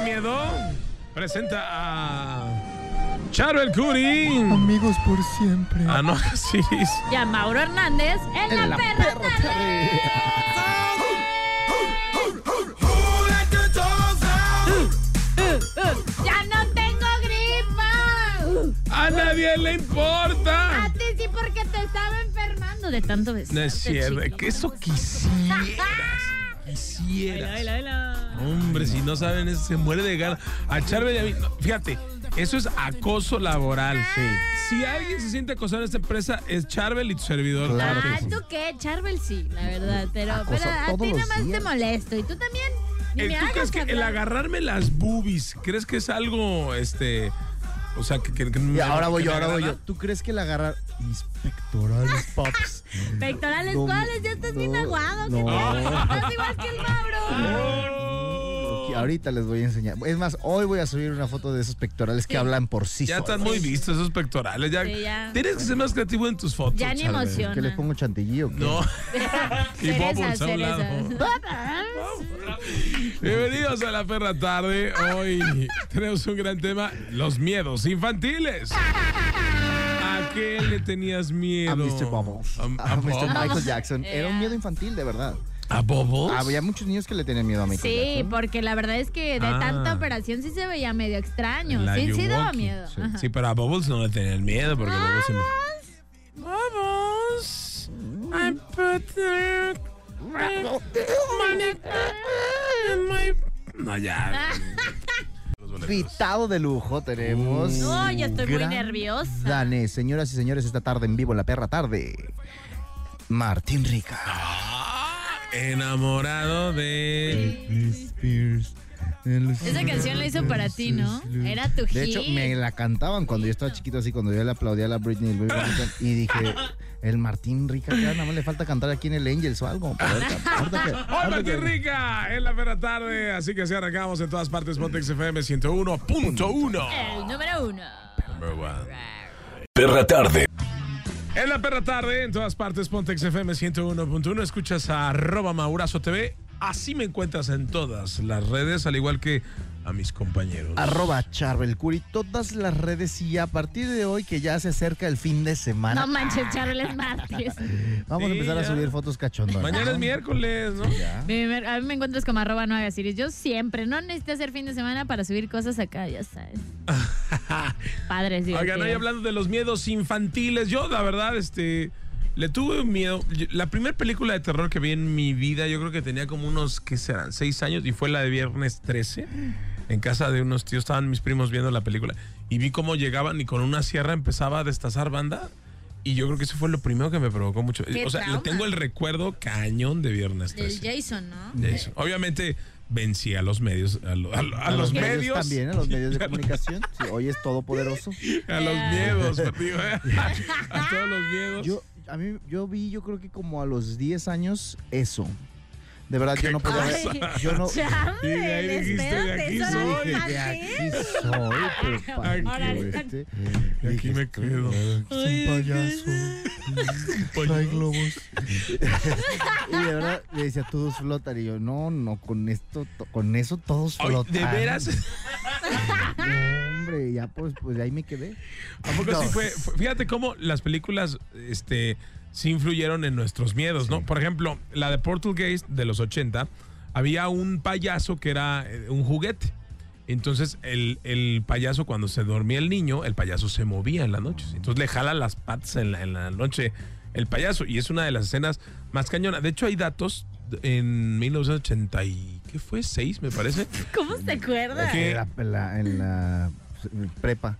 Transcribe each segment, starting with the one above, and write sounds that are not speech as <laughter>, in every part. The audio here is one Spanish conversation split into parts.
¡Qué miedo! Presenta a Charo el Curi. Amigos por siempre. A Noah Ciris. Y a Mauro Hernández en, la, perra, tarde. ¡Ya no tengo gripa! A nadie le importa. A ti sí porque te estaba enfermando de tanto besarte, No es cierto, que eso quisieras. <laughs> Quisieras. Baila, baila, baila. Hombre, si no saben, eso se muere de ganas. A Charbel y a mí, no, fíjate, eso es acoso laboral. Si alguien se siente acosado en esta empresa, es Charbel y tu servidor. Claro Ah, que sí. ¿tú qué? Charbel sí, la verdad. Pero, pero a ti los nada más te días. molesto. Y tú también. Ni Eh, me ¿Tú crees que el agarrarme las boobies, crees que es algo, este, o sea, que... que- que Y me- ahora voy que yo, ahora voy yo. ¿Tú crees que el agarrar mis pectorales, pops? <laughs> Pectorales, No, ¿cuáles? Ya estás bien no, aguado. no. Igual que el Mauro. Ahorita les voy a enseñar. Es más, hoy voy a subir una foto de esos pectorales que hablan por sí Ya solos. están muy vistos esos pectorales. Ya, Sí, ya. Tienes que ser más creativo en tus fotos. Ya ni emociona. ¿Qué les pongo chantilly o qué? No. <laughs> y bubbles a un lado. Bienvenidos a la perra tarde. Hoy tenemos un gran tema: los miedos infantiles. ¿A qué le tenías miedo? A Mr. Bubbles. A, A, <laughs> a Mr. Michael Jackson. Era un <laughs> miedo infantil, de verdad. ¿A Bubbles? Había muchos niños que le tenían miedo a Michael Sí, Jackson. porque la verdad es que de Ah. tanta operación sí se veía medio extraño. La Sí, sí daba miedo. Sí. Pero a Bubbles no le tenían miedo porque Bubbles siempre. Bubbles. I put the money in my. No, ya. <laughs> Invitado de lujo tenemos. No, ya estoy muy nerviosa. Dane, señoras y señores, esta tarde en vivo en la perra tarde. Martín Rica. Enamorado de. Esa canción la hizo para ti, ¿no? Era tu hit. De hecho, me la cantaban cuando yo estaba chiquito, así cuando yo le aplaudía a la Britney. el Baby Hamilton, y dije, el Martín Rica, ya nada más le falta cantar aquí en el Angels o algo. ¡Hoy <laughs> Martín que- Rica! En la perra tarde. Así que así arrancamos en todas partes. Pontex FM 101.1. El número uno. Number one. Perra Tarde. En la perra tarde, en todas partes, Pontex FM 101.1. Escuchas a arroba Maurazo TV. Así me encuentras en todas las redes, al igual que a mis compañeros. Arroba Charbelcuri, todas las redes y a partir de hoy que ya se acerca el fin de semana, No manches, Charles martes. <laughs> vamos Sí, a empezar a subir fotos cachondonas. Mañana es miércoles, ¿no? Ya. A mí me encuentras como arroba nueve Asiris. Yo siempre, no necesito hacer fin de semana para subir cosas acá, ya sabes. <laughs> Padres, Oigan, hoy divertidos. hablando de los miedos infantiles, yo la verdad, este, le tuve un miedo. La primera película de terror que vi en mi vida, yo creo que tenía como unos, ¿qué serán? Seis años y fue la de Viernes 13. En casa de unos tíos estaban mis primos viendo la película y vi cómo llegaban y con una sierra empezaba a destazar banda. Y yo creo que eso fue lo primero que me provocó mucho. Qué O sea, le trauma. tengo el recuerdo cañón de Viernes Del 13. Jason, ¿no? Jason. Obviamente vencí a los medios, a, lo- a a los, medios. también, a los <laughs> medios de comunicación. Sí, hoy es todopoderoso. <laughs> A los miedos, ¿eh? <laughs> a todos los miedos. Yo, a mí, yo vi, yo creo que como a los 10 años, eso. De verdad, yo no podía ver. Ay, Yo no. <laughs> Chávez, Y de ahí dijiste, de aquí soy. no Dije, es de aquí soy, papá. Aquí. Este, Y aquí me quedo. Es un payaso. <laughs> Trae globos. <laughs> y de verdad le decía, todos flotan. Y yo, no, no, con esto, to- con eso todos Ay, flotan. ¿De veras? No, hombre, ya pues, pues ahí me quedé. ¿A poco sí No. fue, fue- Fíjate cómo las películas este, sí influyeron en nuestros miedos, ¿no? Por ejemplo, la de Portuguese de los 80, había un payaso que era eh, un juguete. Entonces, el, el payaso, cuando se dormía el niño, el payaso se movía en la noche. Entonces, le jala las patas en la, en la noche el payaso. Y es una de las escenas más cañonas. De hecho, hay datos en 1980 y... ¿Qué fue? ¿6, me parece? <laughs> ¿Cómo se acuerda? La, en la- <laughs> la prepa.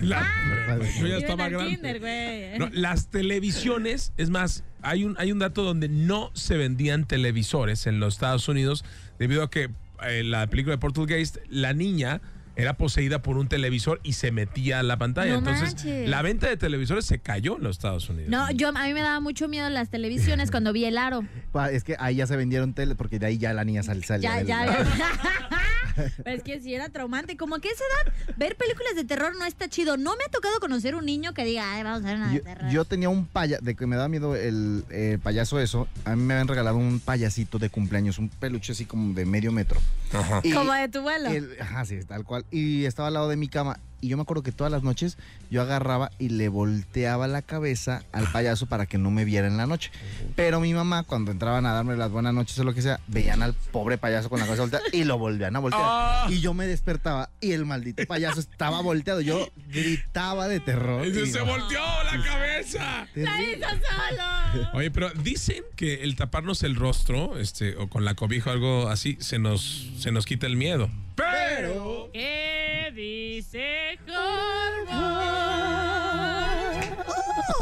La- yo ya estaba grande. kinder, güey. No, las televisiones, es más, hay un, hay un dato donde no se vendían televisores en los Estados Unidos debido a que en la película de Portuguese, la niña era poseída por un televisor y se metía a la pantalla. No Entonces, manches. la venta de televisores se cayó en los Estados Unidos. No, yo a mí me daba mucho miedo las televisiones <laughs> cuando vi el aro. Es que ahí ya se vendieron tele, porque de ahí ya la niña sal- salía. Ya, del- ya, ya. <laughs> <laughs> Pero es que si era traumante. Como que a esa edad, ver películas de terror no está chido. No me ha tocado conocer un niño que diga, ay, vamos a ver una de Yo, terror. yo tenía un payaso, de que me daba miedo el eh, payaso eso, a mí me habían regalado un payasito de cumpleaños, un peluche así como de medio metro. Ajá. Y Como de tu vuelo. el- ajá, sí, tal cual. Y estaba al lado de mi cama. Y yo me acuerdo que todas las noches yo agarraba y le volteaba la cabeza al payaso para que no me viera en la noche. Pero mi mamá, cuando entraban a darme las buenas noches o lo que sea, veían al pobre payaso con la cabeza volteada y lo volvían a voltear. Ah. Y yo me despertaba y el maldito payaso estaba volteado. Yo gritaba de terror. Y se volteó la cabeza. terrible. ¡Está solo! Oye, pero dicen que el taparnos el rostro, este, o con la cobija o algo así, se nos, se nos quita el miedo. Pero. ¿Qué dice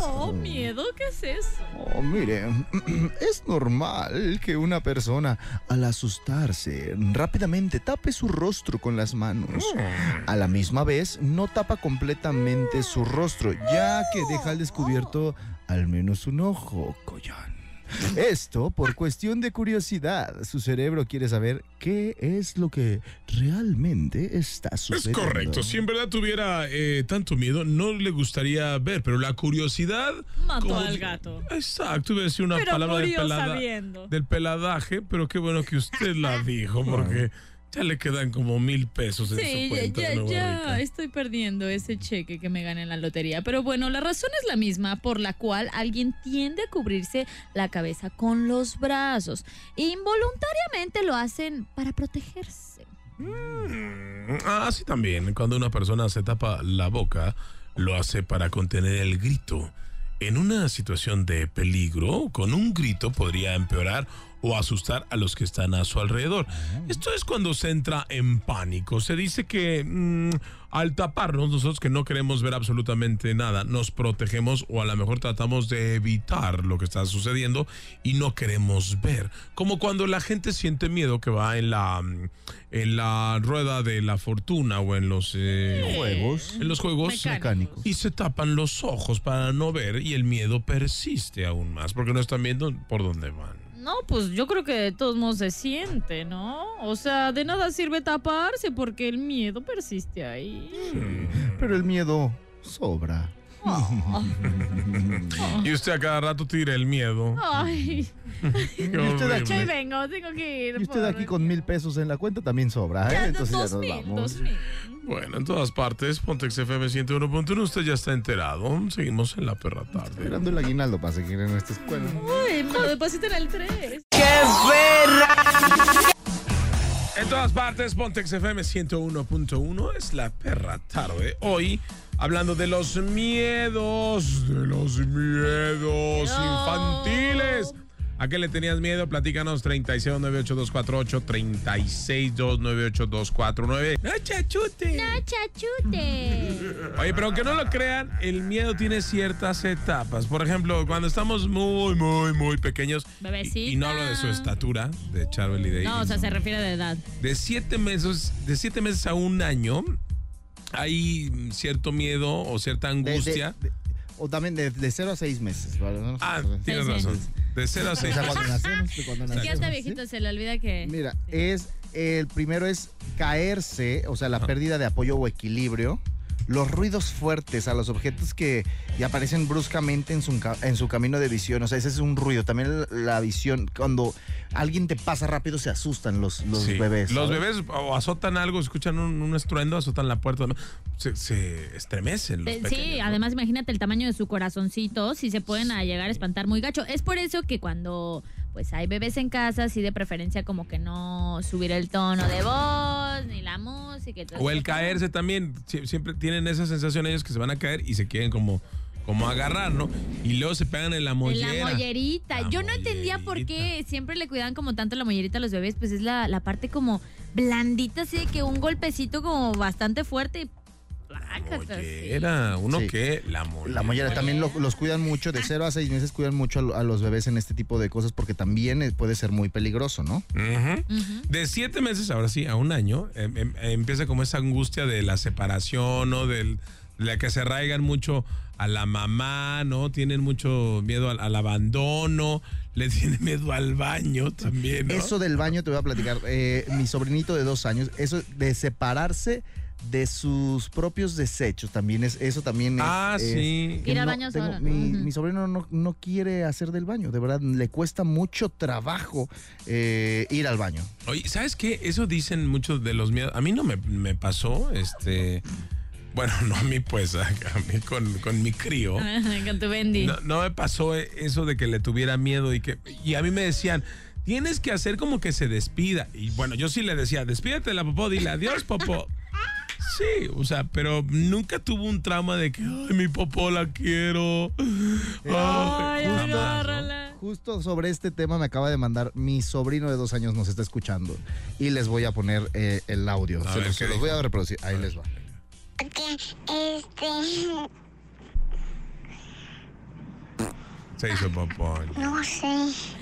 Oh, miedo, ¿qué es eso? Oh, mire, <clears throat> es normal que una persona al asustarse rápidamente tape su rostro con las manos. A la misma vez, no tapa completamente su rostro, ya que deja al descubierto al menos un ojo, collán. Esto por cuestión de curiosidad. Su cerebro quiere saber qué es lo que realmente está Es sucediendo. correcto. Si en verdad tuviera eh, tanto miedo, no le gustaría ver, pero la curiosidad. Mató como al gato. Exacto, iba a decir una Pero palabra del, pelada- sabiendo. del peladaje, pero qué bueno que usted la <laughs> dijo, porque ya le quedan como mil pesos en Sí, su ya, cuenta. ya, ya Rica. estoy perdiendo ese cheque que me gané en la lotería. Pero bueno, la razón es la misma por la cual alguien tiende a cubrirse la cabeza con los brazos. Involuntariamente lo hacen para protegerse. Mm, Ah, sí, también. Cuando una persona se tapa la boca, lo hace para contener el grito. En una situación de peligro, con un grito podría empeorar o asustar a los que están a su alrededor. Esto es cuando se entra en pánico. Se dice que mm, al taparnos, nosotros que no queremos ver absolutamente nada, nos protegemos o a lo mejor tratamos de evitar lo que está sucediendo y no queremos ver. Como cuando la gente siente miedo que va en la, mm, en la rueda de la fortuna o en los eh, Juegos en los juegos mecánicos. y se tapan los ojos para no ver y el miedo persiste aún más porque no están viendo por dónde van. No, pues yo creo que de todos modos se siente, ¿no? O sea, de nada sirve taparse porque el miedo persiste ahí. Pero el miedo sobra. <laughs> Y usted a cada rato tira el miedo. Ay, Qué usted aquí- vengo, tengo que ir. Y usted por- aquí con mil pesos en la cuenta también sobra, ¿eh? Ya, Entonces ya dos nos mil, vamos. dos mil. Bueno, en todas partes, Pontex FM 101.1, usted ya está enterado. Seguimos en la perra tarde. Esperando el aguinaldo para seguir en esta escuela. Uy, me lo depositen el 3. En todas partes, Pontex FM 101.1 es la perra tarde. Hoy, hablando de los miedos, de los miedos No. infantiles. ¿A qué le tenías miedo? Platícanos 36298248, 36298249. ¡No, chachute! chachute. <laughs> Oye, pero aunque no lo crean, el miedo tiene ciertas etapas. Por ejemplo, cuando estamos muy, muy, muy pequeños. Bebecita. Y, y no hablo de su estatura, de Charbel y de No, o sea, se refiere de edad. de siete meses, de siete meses a un año, hay cierto miedo o cierta De- de- angustia. de- o también de, de cero a seis meses. ah, tienes razón. De cero a o seis sea, meses. cuando nacemos, de cuando Es que ya nacemos, está ¿sí? viejito, se le olvida que. Mira, es el primero es caerse, o sea, la pérdida de apoyo o equilibrio. Los ruidos fuertes a los objetos que ya aparecen bruscamente en su, en su camino de visión. O sea, ese es un ruido. También la visión, cuando alguien te pasa rápido, se asustan los, los Sí. bebés. Los bebés o azotan algo, escuchan un, un estruendo, azotan la puerta. Se, se estremecen los Eh, pequeños. Sí, ¿no? además imagínate el tamaño de su corazoncito, si se pueden a llegar a espantar muy gacho. Es por eso que cuando pues hay bebés en casa, sí de preferencia como que no subir el tono de voz, ni la música. y todo O el caerse también. Sie- Siempre tienen esa sensación ellos que se van a caer y se quieren como, como agarrar, ¿no? Y luego se pegan en la En mollera. la mollerita. La Yo no entendía por qué siempre le cuidaban como tanto la mollerita a los bebés, pues es la, la parte como blandita, así de que un golpecito como bastante fuerte y Era uno Sí. que la mollera. La mollera también lo- los cuidan mucho, de 0 a 6 meses cuidan mucho a, lo- a los bebés en este tipo de cosas porque también eh, puede ser muy peligroso, ¿no? De siete meses, ahora sí, a un año, em- em- empieza como esa angustia de la separación, ¿no? Del, de la que se arraigan mucho a la mamá, ¿no? Tienen mucho miedo al, al abandono, le tienen miedo al baño también, ¿no? Eso del baño te voy a platicar. Eh, mi sobrinito de dos años, eso de separarse de sus propios desechos también es eso también es, Ah, es- sí. Ir al no- baño tengo- solo, ¿no? mi, sobrino no, no quiere hacer del baño, de verdad le cuesta mucho trabajo eh, ir al baño. Oye, ¿sabes qué? Eso dicen muchos de los miedos. A mí no me, me pasó, este... Bueno, <laughs> no a mí pues, a, <laughs> a mí con, con mi crío. <laughs> Con tu Bendy. No, no me pasó eso de que le tuviera miedo y que y a mí me decían tienes que hacer como que se despida y bueno yo sí le decía despídete de la popó dile adiós popó sí o sea pero nunca tuvo un trauma de que ay mi popó la quiero Ay, jamás, ¿no? agárrala. Justo sobre este tema me acaba de mandar mi sobrino de dos años nos está escuchando y les voy a poner eh, el audio. A se ver, los, voy a reproducir. Ahí les va. Porque, este, se hizo popó no sé.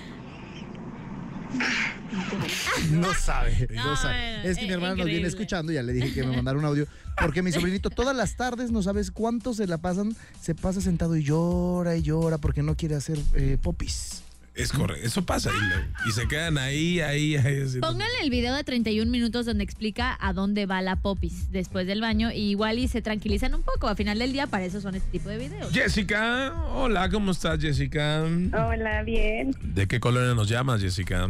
No sabe, no, No, sabe. bueno, Es que mi eh, hermana nos viene escuchando, ya le dije que me mandara un audio, porque mi sobrinito todas las tardes, no sabes cuánto se la pasan, se pasa sentado y llora y llora porque no quiere hacer eh, popis. Es correcto eso pasa y, lo- y se quedan ahí ahí ahí así. Pónganle el video de 31 minutos donde explica a dónde va la popis después del baño y igual y se tranquilizan un poco. A final del día para eso son este tipo de videos. Jessica hola cómo estás Jessica Hola, bien. de qué colonia nos llamas Jessica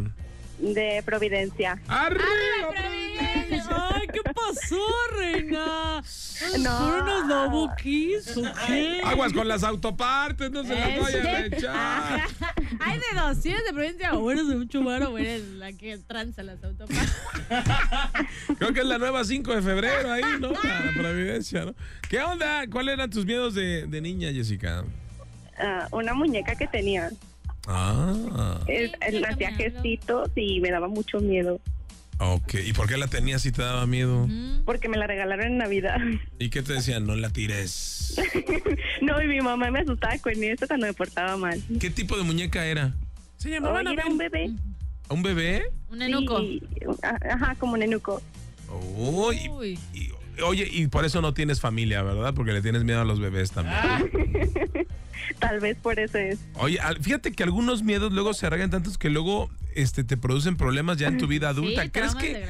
De Providencia. arriba Ay, ¿qué pasó, reina? No. ¿Fueron unos dobuquis o qué? Aguas con las autopartes, no se las vayan a echar. <laughs> Hay de dos, si eres de provincia o eres de mucho varo o eres la que tranza las autopartes. Creo que es la nueva 5 de febrero ahí, ¿no? La Providencia, ¿no? ¿Qué onda? ¿Cuáles eran tus miedos de, de niña, Jessica? Ah, una muñeca que tenía. Ah, Es- él hacía gestitos y me daba mucho miedo. Ok. ¿Y por qué la tenías si te daba miedo? Porque me la regalaron en Navidad. ¿Y qué te decían? No la tires. <laughs> No, y mi mamá me asustaba con eso cuando me portaba mal. ¿Qué tipo de muñeca era? Se llamaba Oye, era un bebé. ¿Un bebé? Un enuco. Sí, ajá, como un enuco. Oh, y- Uy. y- oye, y por eso no tienes familia, ¿verdad? Porque le tienes miedo a los bebés también. <laughs> Tal vez por eso es. Oye, fíjate que algunos miedos luego se arraigan tantos que luego este, te producen problemas ya en tu vida <laughs> adulta. Sí, ¿Crees que,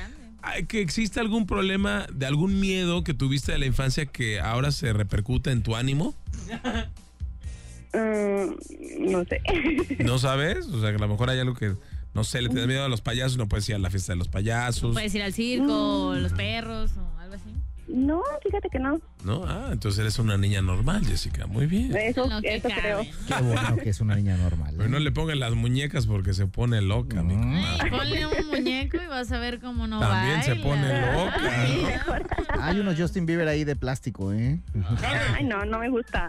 que existe algún problema de algún miedo que tuviste de la infancia que ahora se repercute en tu ánimo? Mm, no sé. <laughs> ¿No sabes? O sea, que a lo mejor hay algo que, no sé, le tienes miedo a los payasos, no puedes ir a la fiesta de los payasos. Puedes ir al circo, los perros o. No, fíjate que no. ¿No? Ah, entonces eres una niña normal, Jessica. Muy bien. Eso, eso creo. Qué bueno que es una niña normal. ¿eh? Pero no le pongan las muñecas porque se pone loca, mi comadre. Ay, ponle un muñeco y vas a ver cómo no También se baila. pone loca. <laughs> Hay unos Justin Bieber ahí de plástico, ¿eh? Ay, no, no me gusta.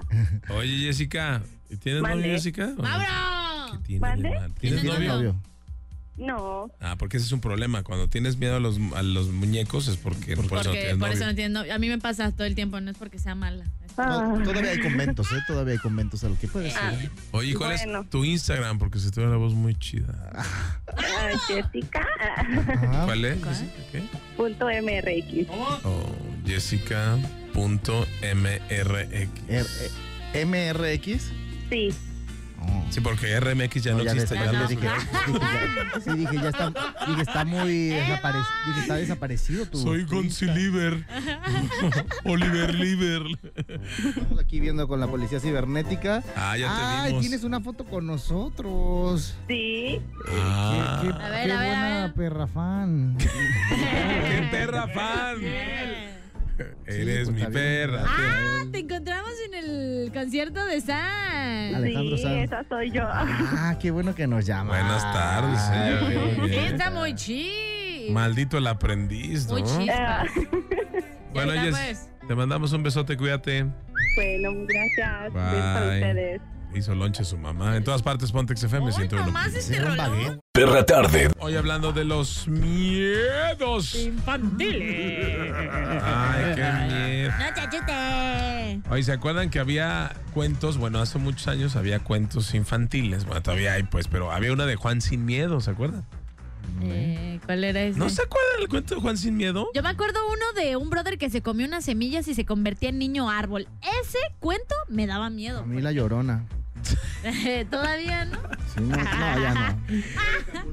Oye, Jessica, ¿y ¿tienes Mande. novio, Jessica? ¿O no? ¿Qué. ¿Tienes ¿Tienes novio? novio? No, Ah, porque ese es un problema. Cuando tienes miedo a los, a los muñecos es porque por eso no tienes por eso novio. no entiendo. A mí me pasa todo el tiempo, no es porque sea mala. Ah. Todavía hay conventos, ¿eh? Todavía hay conventos a lo que puede ser. Oye, ¿y ¿cuál Bueno. es tu Instagram? Porque se te ve la voz muy chida. Ah, Jessica. Ah, ¿Cuál es? Jessica? ¿Qué? Punto MRX. Oh, Jessica.mrx. R- eh, MRX. Sí. Sí, porque RMX ya no, No, ya existe. ya dije, dije, ya- sí, dije, ya está, dije, está muy desaparecido. Dije, está desaparecido tu. Soy tu Insta. Gonzi Liver. <laughs> Oliver Liver. Estamos aquí viendo con la policía cibernética. Ah, ya te Ay, vimos. tienes una foto con nosotros. Sí. Ah. Qué, qué- A ver, qué a ver, a buena ver. perra fan. <laughs> ¡Qué perra fan! Eres pues, mi perra. Ah, te encontramos en el concierto de San. Alejandro sí, Sanz. esa soy yo. Ah, qué bueno que nos llama. Buenas tardes, señor. Está muy chido. Maldito el aprendiz, ¿no? Muy Ah, chispas. <laughs> Bueno, pues. te mandamos un besote, cuídate. bueno, gracias. Bye. Ustedes. Hizo lonche su mamá. En todas partes, Pontex FM Hoy 101. nomás este rolón. Perra tarde. Hoy hablando de los miedos. Infantiles. Ay, qué miedo. No te achute. Oye, ¿se acuerdan que había cuentos? Bueno, hace muchos años había cuentos infantiles. Bueno, todavía hay, pues, pero había una de Juan Sin Miedo, ¿se acuerdan? Eh, ¿Cuál era ese? ¿No se acuerdan del cuento de Juan Sin Miedo? Yo me acuerdo uno de un brother que se comió unas semillas y se convertía en niño árbol. Ese cuento me daba A miedo. mí la llorona. <laughs> Todavía, ¿no? Sí, no, no, ya no.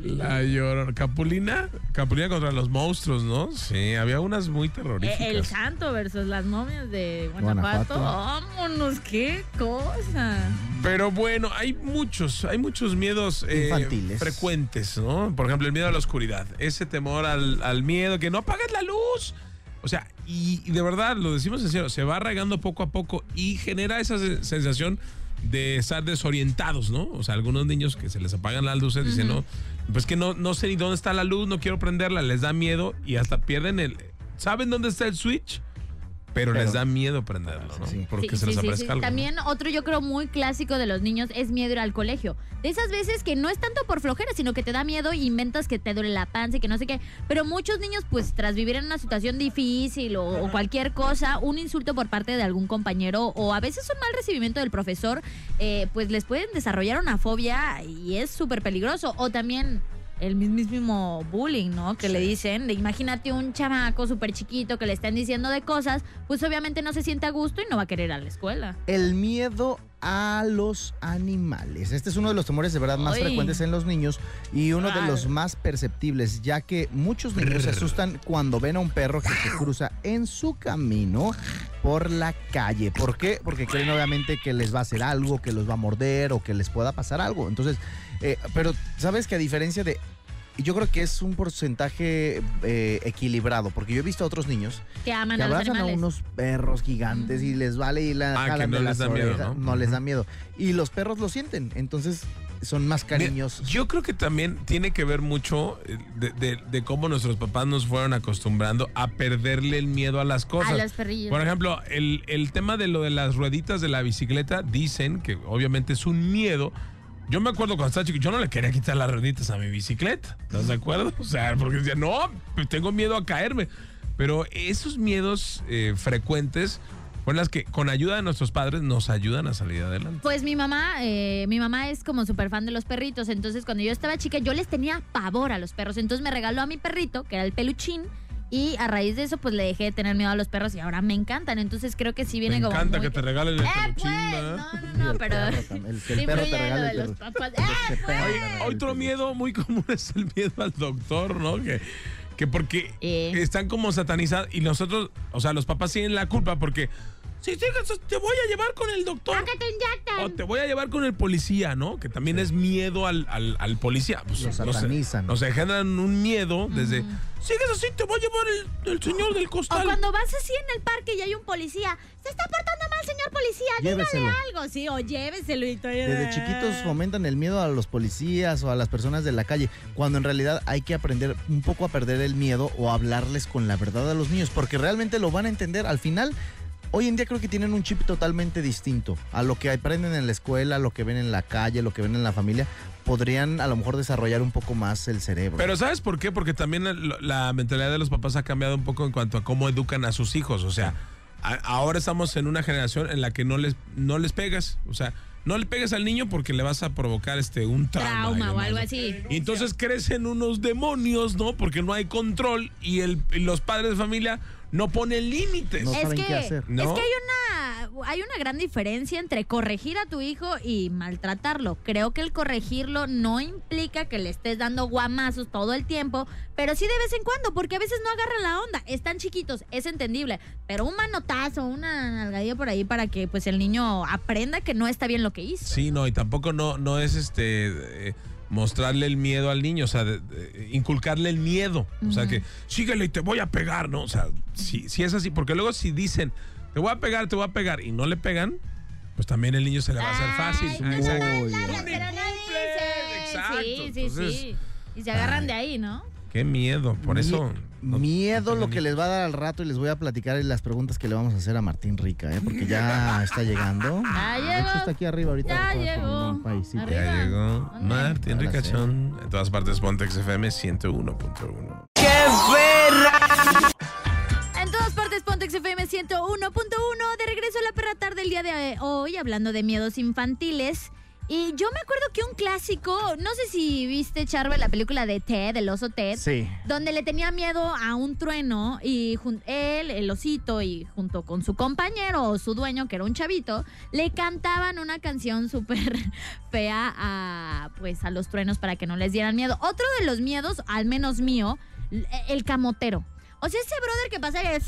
<laughs> La llorona. Capulina. Capulina contra los monstruos, ¿no? Sí, había unas muy terroríficas. Eh, El santo versus las momias de Guanajuato. Guanajuato. Vámonos, qué cosa. Pero bueno, hay muchos, hay muchos miedos eh, Infantiles. frecuentes, ¿no? Por ejemplo, el miedo a la oscuridad, ese temor al, al miedo, que no apagues la luz. O sea, y, y de verdad, lo decimos en serio, se va arraigando poco a poco y genera esa se- sensación de estar desorientados, ¿no? O sea, algunos niños que se les apagan las luces dicen, no, pues que no, no sé ni dónde está la luz, no quiero prenderla, les da miedo y hasta pierden el... ¿Saben dónde está el switch? Pero, les da miedo prenderlo, ¿no? Sí. Porque Sí, se les sí, aparezca sí. algo. ¿no? También otro yo creo muy clásico de los niños es miedo ir al colegio. De esas veces que no es tanto por flojera, sino que te da miedo y inventas que te duele la panza y que no sé qué. Pero muchos niños, pues tras vivir en una situación difícil o, o cualquier cosa, un insulto por parte de algún compañero o a veces un mal recibimiento del profesor, eh, pues les pueden desarrollar una fobia y es súper peligroso. O también el mismísimo bullying, ¿no? Que le dicen, de, imagínate un chamaco súper chiquito que le están diciendo de cosas, pues obviamente no se siente a gusto y no va a querer ir a la escuela. El miedo a los animales. Este es uno de los temores de verdad más frecuentes en los niños y uno de los más perceptibles, ya que muchos niños se asustan cuando ven a un perro que se cruza en su camino por la calle. ¿Por qué? Porque creen obviamente que les va a hacer algo, que los va a morder o que les pueda pasar algo. Entonces, eh, pero sabes que a diferencia de... Yo creo que es un porcentaje eh, equilibrado, porque yo he visto a otros niños Que aman que a los abrazan a unos perros gigantes y les vale y la Ah, que jalan no de les las da miedo, orejas. ¿no? les da miedo. Y los perros lo sienten, entonces son más Mira, cariñosos. Yo creo que también tiene que ver mucho eh, de, de- de cómo nuestros papás nos fueron acostumbrando a perderle el miedo a las cosas. A los perrillos. Por ejemplo, el, el tema de lo de las rueditas de la bicicleta, dicen que obviamente es un miedo. Yo me acuerdo cuando estaba chico, yo no le quería quitar las rueditas a mi bicicleta. ¿Estás de acuerdo? O sea, porque decía, no, pues tengo miedo a caerme. Pero esos miedos eh, frecuentes fueron las que, con ayuda de nuestros padres, nos ayudan a salir adelante. Pues mi mamá, eh, mi mamá es como súper fan de los perritos, entonces cuando yo estaba chica yo les tenía pavor a los perros, entonces me regaló a mi perrito, que era el peluchín, y a raíz de eso pues le dejé de tener miedo a los perros y ahora me encantan, entonces creo que sí viene Me como encanta muy- que te regalen el ¡Eh, pues! ¿verdad? No, no, no, pero... el que el sí perro te regala lo el de los papás. ¡Eh, que pues! el Otro miedo muy común es el miedo al doctor, ¿no? Que, que porque Eh. están como satanizados y nosotros, o sea, los papás tienen la culpa porque si sigues, te voy a llevar con el doctor. ¡Ah, que te inyectan! O te voy a llevar con el policía, ¿no? Que también es miedo al, al- al policía. Pues, Lo no sé, satanizan. Nos generan un miedo desde. Sigues así, te voy a llevar el, el señor del O costal. cuando vas así en el parque y hay un policía, se está portando mal, señor policía, Lléveselo. dígale algo, sí, o lléveselo y todo. Desde chiquitos fomentan el miedo a los policías o a las personas de la calle, cuando en realidad hay que aprender un poco a perder el miedo o hablarles con la verdad a los niños, porque realmente lo van a entender. Al final, hoy en día creo que tienen un chip totalmente distinto a lo que aprenden en la escuela, lo que ven en la calle, lo que ven en la familia. Podrían a lo mejor desarrollar un poco más el cerebro. Pero ¿sabes por qué? Porque también la, la mentalidad de los papás ha cambiado un poco en cuanto a cómo educan a sus hijos. O sea, a- ahora estamos en una generación en la que no les, no les pegas. O sea, no le pegas al niño porque le vas a provocar este un trauma. Trauma o demás, algo así. Y entonces crecen unos demonios, ¿no? Porque no hay control y, el, y los padres de familia no ponen límites. No es saben que, qué hacer. Es que hay una, hay una gran diferencia entre corregir a tu hijo y maltratarlo. Creo que el corregirlo no implica que le estés dando guamazos todo el tiempo, pero sí de vez en cuando, porque a veces no agarran la onda. Están chiquitos, es entendible. Pero un manotazo, una nalgadilla por ahí para que pues el niño aprenda que no está bien lo que hizo. Sí, no, y tampoco no, no es este eh, mostrarle el miedo al niño, o sea, de- de- inculcarle el miedo. O sea, que síguele y te voy a pegar, ¿no? O sea, si, si es así, porque luego si dicen, te voy a pegar, te voy a pegar, y no le pegan, pues también el niño se le va a hacer fácil. Ay, exacto. pero no dicen. Sí, sí, entonces- sí. Y se agarran Ay. de ahí, ¿no? Qué miedo, por eso. no- Miedo no lo que les va a dar al rato y les voy a platicar las preguntas que le vamos a hacer a Martín Rica, ¿eh? porque ya está llegando. <laughs> Ya De hecho, llegó. está aquí arriba ahorita. Ya llegó. Arriba. Ya llegó. Martín. Ricachón. En todas partes, Pontex FM 101.1. En todas partes, Pontex FM 101.1. De regreso a la perra tarde el día de hoy, hablando de miedos infantiles. Y yo me acuerdo que un clásico, no sé si viste, Charvel, la película de Ted, el oso Ted. Sí. donde le tenía miedo a un trueno y él, el osito, y junto con su compañero o su dueño, que era un chavito, le cantaban una canción <laughs> súper fea a, pues, a los truenos para que no les dieran miedo. Otro de los miedos, al menos mío, l- el camotero. O sea, ese brother que pasa y...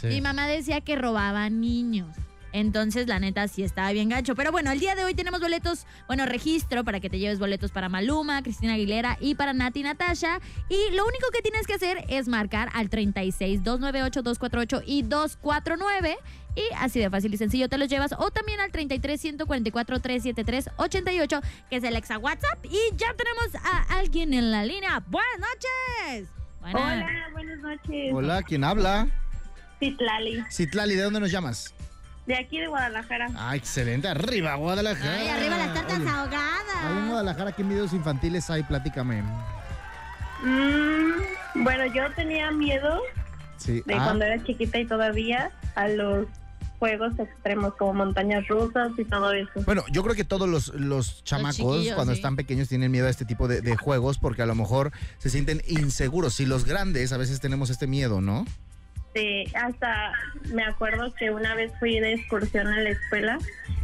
Sí. Mi mamá decía que robaba niños. Entonces, la neta, sí estaba bien gacho. Pero bueno, el día de hoy tenemos boletos, bueno, registro para que te lleves boletos para Maluma, Cristina Aguilera y para Nati Natasha. Y lo único que tienes que hacer es marcar al 36 298 248 y 249. Y así de fácil y sencillo te los llevas. O también al 33 144 373 88, que es el exa WhatsApp. Y ya tenemos a alguien en la línea. Buenas noches. Buenas. Hola, buenas noches. Hola, ¿quién habla? Citlali, Citlali, ¿de dónde nos llamas? De aquí de Guadalajara. Ah, excelente. Arriba, Guadalajara. Ay, arriba las tartas Oye, ahogadas. Ahí en Guadalajara, ¿qué videos infantiles hay? Platícame. Mm, bueno, yo tenía miedo Sí. de Ah, cuando era chiquita y todavía a los juegos extremos como montañas rusas y todo eso. Bueno, yo creo que todos los, los chamacos cuando sí. están pequeños tienen miedo a este tipo de, de juegos porque a lo mejor se sienten inseguros. Y los grandes a veces tenemos este miedo, ¿no? Sí, hasta me acuerdo que una vez fui de excursión a la escuela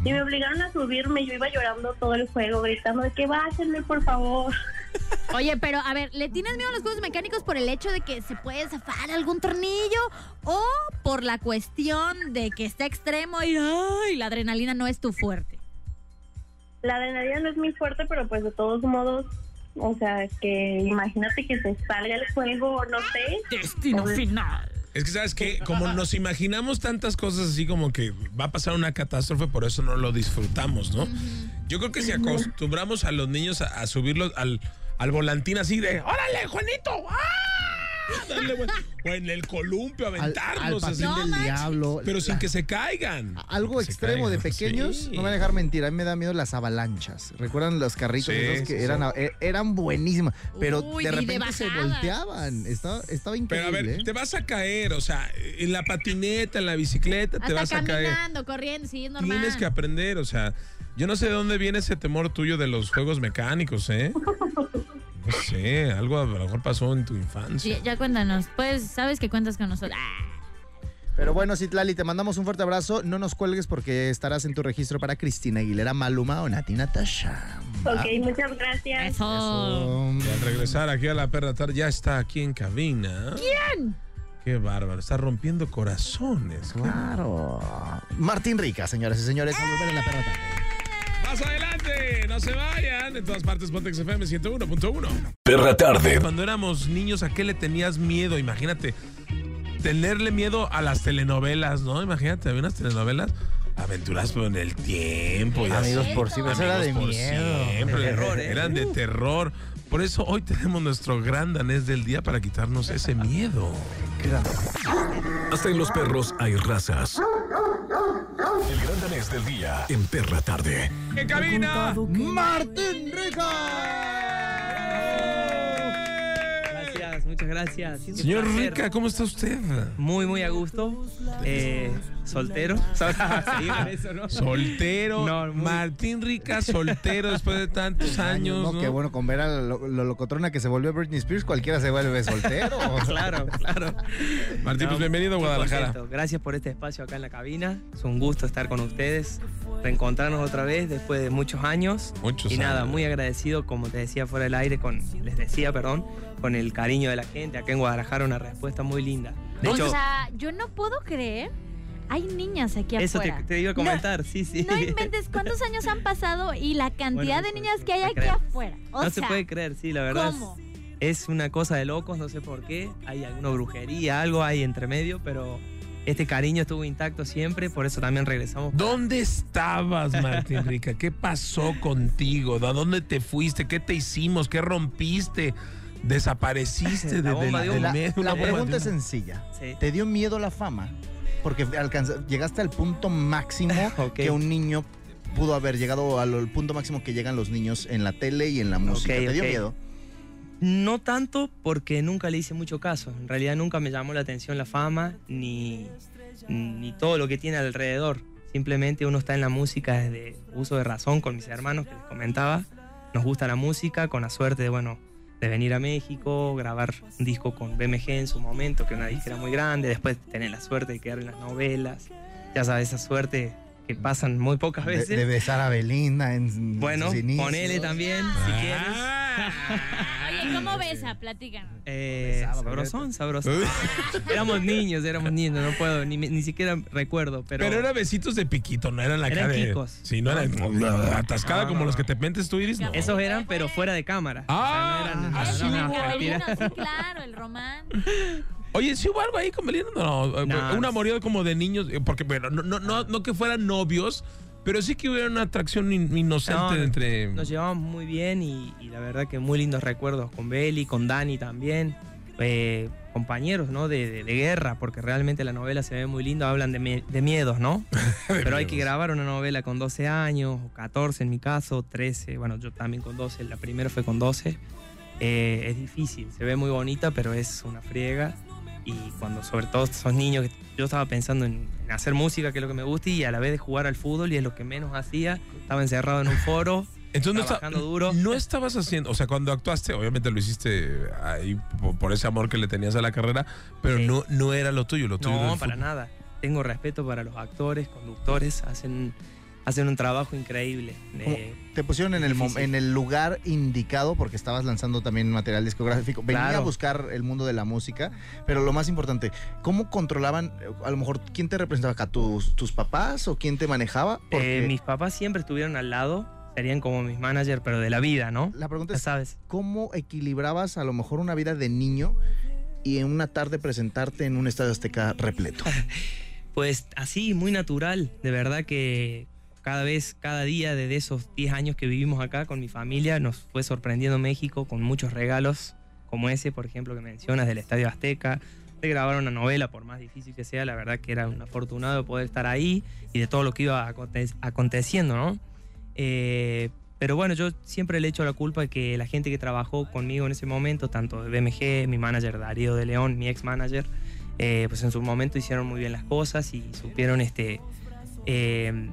y me obligaron a subirme. Yo iba llorando todo el juego, gritando de que bájenme, por favor. <laughs> Oye, pero a ver, ¿le tienes miedo a los juegos mecánicos por el hecho de que se puede zafar algún tornillo o por la cuestión de que está extremo y ay, la adrenalina no es tu fuerte? La adrenalina no es muy fuerte, pero pues de todos modos, o sea, que imagínate que se salga el juego, no sé. Destino final. Es que, ¿sabes qué? Como nos imaginamos tantas cosas así como que va a pasar una catástrofe, por eso no lo disfrutamos, ¿no? Yo creo que si acostumbramos a los niños a, a subirlos al, al volantín así de ¡Órale, Juanito! ¡Ah! <laughs> Darle o en el columpio, Al, al aventarlos así. No del manches. diablo. Pero sin que se caigan. Algo extremo de pequeños, sí. no me van a dejar mentir, a mí me da miedo las avalanchas. ¿Recuerdan los carritos Sí, esos que sí, eran, sí. e- eran buenísimos? Pero Uy, de repente se volteaban. Estaba, estaba Pero increíble. a ver, ¿eh? te vas a caer, o sea, en la patineta, en la bicicleta, te vas a caer. caminando, corriendo, sí, es normal. Tienes que aprender, o sea, yo no sé de dónde viene ese temor tuyo de los juegos mecánicos, ¿eh? <laughs> No sé, algo a lo mejor pasó en tu infancia. Sí, ya cuéntanos, pues sabes que cuentas con nosotros. Ah. Pero bueno, Citlali, te mandamos un fuerte abrazo. No nos cuelgues porque estarás en tu registro para Cristina Aguilera, Maluma o Nati Natasha. Ok, muchas gracias. Eso. Y al regresar aquí a la perra tarde, ya está aquí en cabina. ¿Quién? Qué bárbaro, está rompiendo corazones. Claro. Martín Rica, señoras y señores, a volver en la perra tarde. Más adelante, no se vayan. En todas partes, Pontex FM 101.1. Perra tarde. Cuando éramos niños, ¿a qué le tenías miedo? Imagínate, tenerle miedo a las telenovelas, ¿no? Imagínate, había unas telenovelas, Aventuras en el Tiempo. y Amigos así. por siempre, eso era de Amigos por miedo. siempre. De terror, ¿eh? Eran de terror. Por eso hoy tenemos nuestro gran danés del día para quitarnos ese miedo. Hasta en los perros hay razas. El gran danés del día en Perra tarde. ¡En cabina! Martín Rica. Muchas gracias. Señor. Rica, ¿cómo está usted? Muy, muy a gusto. Eh, soltero. <laughs> Sí, por eso, ¿no? Soltero. No, muy- Martín Rica, soltero después de tantos años. No, ¿no? qué bueno, con ver a lo, lo locotrona que se volvió Britney Spears, cualquiera se vuelve soltero. <laughs> Claro, claro. Martín, No, pues bienvenido a Guadalajara. contento. Gracias por este espacio acá en la cabina. Es un gusto estar con ustedes, reencontrarnos otra vez después de muchos años. Muchos y nada, años. muy agradecido, como te decía fuera del aire, con, les decía, perdón, con el cariño de la gente. Acá en Guadalajara una respuesta muy linda. De o hecho, sea, yo no puedo creer. Hay niñas aquí eso te, afuera. te iba a comentar, sí, sí. No inventes cuántos <laughs> años han pasado y la cantidad Bueno, de niñas no que hay aquí creer. afuera. O no sea, se puede creer, sí, la verdad. es- ¿cómo? Es una cosa de locos, no sé por qué. Hay alguna brujería, algo hay entre medio, pero este cariño estuvo intacto siempre, por eso también regresamos. ¿Dónde estabas, Martín Rica? ¿Qué pasó contigo? ¿A dónde te fuiste? ¿Qué te hicimos? ¿Qué rompiste? ¿Desapareciste <laughs> La de. La, medio? la pregunta es sencilla. Sí. ¿Te dio miedo la fama? Porque alcanza- llegaste al punto máximo <laughs> que un niño pudo haber llegado al punto máximo que llegan los niños en la tele y en la música. ¿Te dio miedo? No tanto porque nunca le hice mucho caso. En realidad nunca me llamó la atención la fama ni, ni todo lo que tiene alrededor. Simplemente uno está en la música desde uso de razón con mis hermanos que les comentaba. Nos gusta la música con la suerte de, bueno, de venir a México, grabar un disco con BMG en su momento, que una disquera muy grande, después tener la suerte de quedar en las novelas. Ya sabes, esa suerte que pasan muy pocas De, veces. de besar a Belinda en bueno, sus inicios. ponele también, si quieres. Oye, ¿cómo besa? Platícanos. Eh, sabrosón, sabrosón. <laughs> éramos niños, éramos niños, no puedo, ni, ni siquiera recuerdo, pero... Pero era besitos de piquito, no eran la Eran cara de... quicos. Sí, no eran atascada No, como no, los no. que te mentes tú, Iris, no. Esos eran, pero fuera de cámara. Ah, o sea, no eran... no, sí, no, no, <laughs> claro, el román. Oye, ¿sí hubo algo ahí con Belinda? No, eh, No, un no amorío como de niños, porque bueno, no, no, no, no que fueran novios, pero sí que hubiera una atracción in- inocente No, no, entre... Nos llevábamos muy bien y, y la verdad que muy lindos recuerdos con Beli, con Dani también. Eh, compañeros, ¿no? De, de- de guerra, porque realmente la novela se ve muy linda, hablan de, miedos, ¿no? <laughs> Pero hay que grabar una novela con 12 años, o 14 en mi caso, 13, bueno, yo también con 12, la primera fue con 12. Eh, es difícil, se ve muy bonita, pero es una friega. Y cuando sobre todo sos niños, que yo estaba pensando en, en hacer música, que es lo que me gusta, y a la vez de jugar al fútbol, y es lo que menos hacía. Estaba encerrado en un foro. Entonces no, trabajando duro. no estabas haciendo, o sea, cuando actuaste, obviamente lo hiciste ahí por, por ese amor que le tenías a la carrera, pero Sí. no, no era lo tuyo, lo tuyo No, para fútbol. nada. Tengo respeto para los actores, conductores, hacen, hacen un trabajo increíble. Eh, Te pusieron en el, en el lugar indicado porque estabas lanzando también material discográfico. Venía Claro. a buscar el mundo de la música, pero lo más importante, ¿cómo controlaban, a lo mejor, quién te representaba acá? ¿Tus, tus papás o quién te manejaba? Porque eh, mis papás siempre estuvieron al lado, serían como mis managers, pero de la vida, ¿no? la pregunta es, sabes. ¿cómo equilibrabas a lo mejor una vida de niño y en una tarde presentarte en un estadio azteca repleto? <laughs> Pues así, muy natural. De verdad que cada vez, cada día de esos 10 años que vivimos acá con mi familia, nos fue sorprendiendo México con muchos regalos, como ese, por ejemplo, que mencionas del Estadio Azteca. De grabar una novela, por más difícil que sea, la verdad que era un afortunado de poder estar ahí y de todo lo que iba aconte- aconteciendo, ¿no? Eh, pero bueno, yo siempre le echo la culpa que la gente que trabajó conmigo en ese momento, tanto de BMG, mi manager Darío de León, mi ex manager, eh, pues en su momento hicieron muy bien las cosas y supieron este, eh,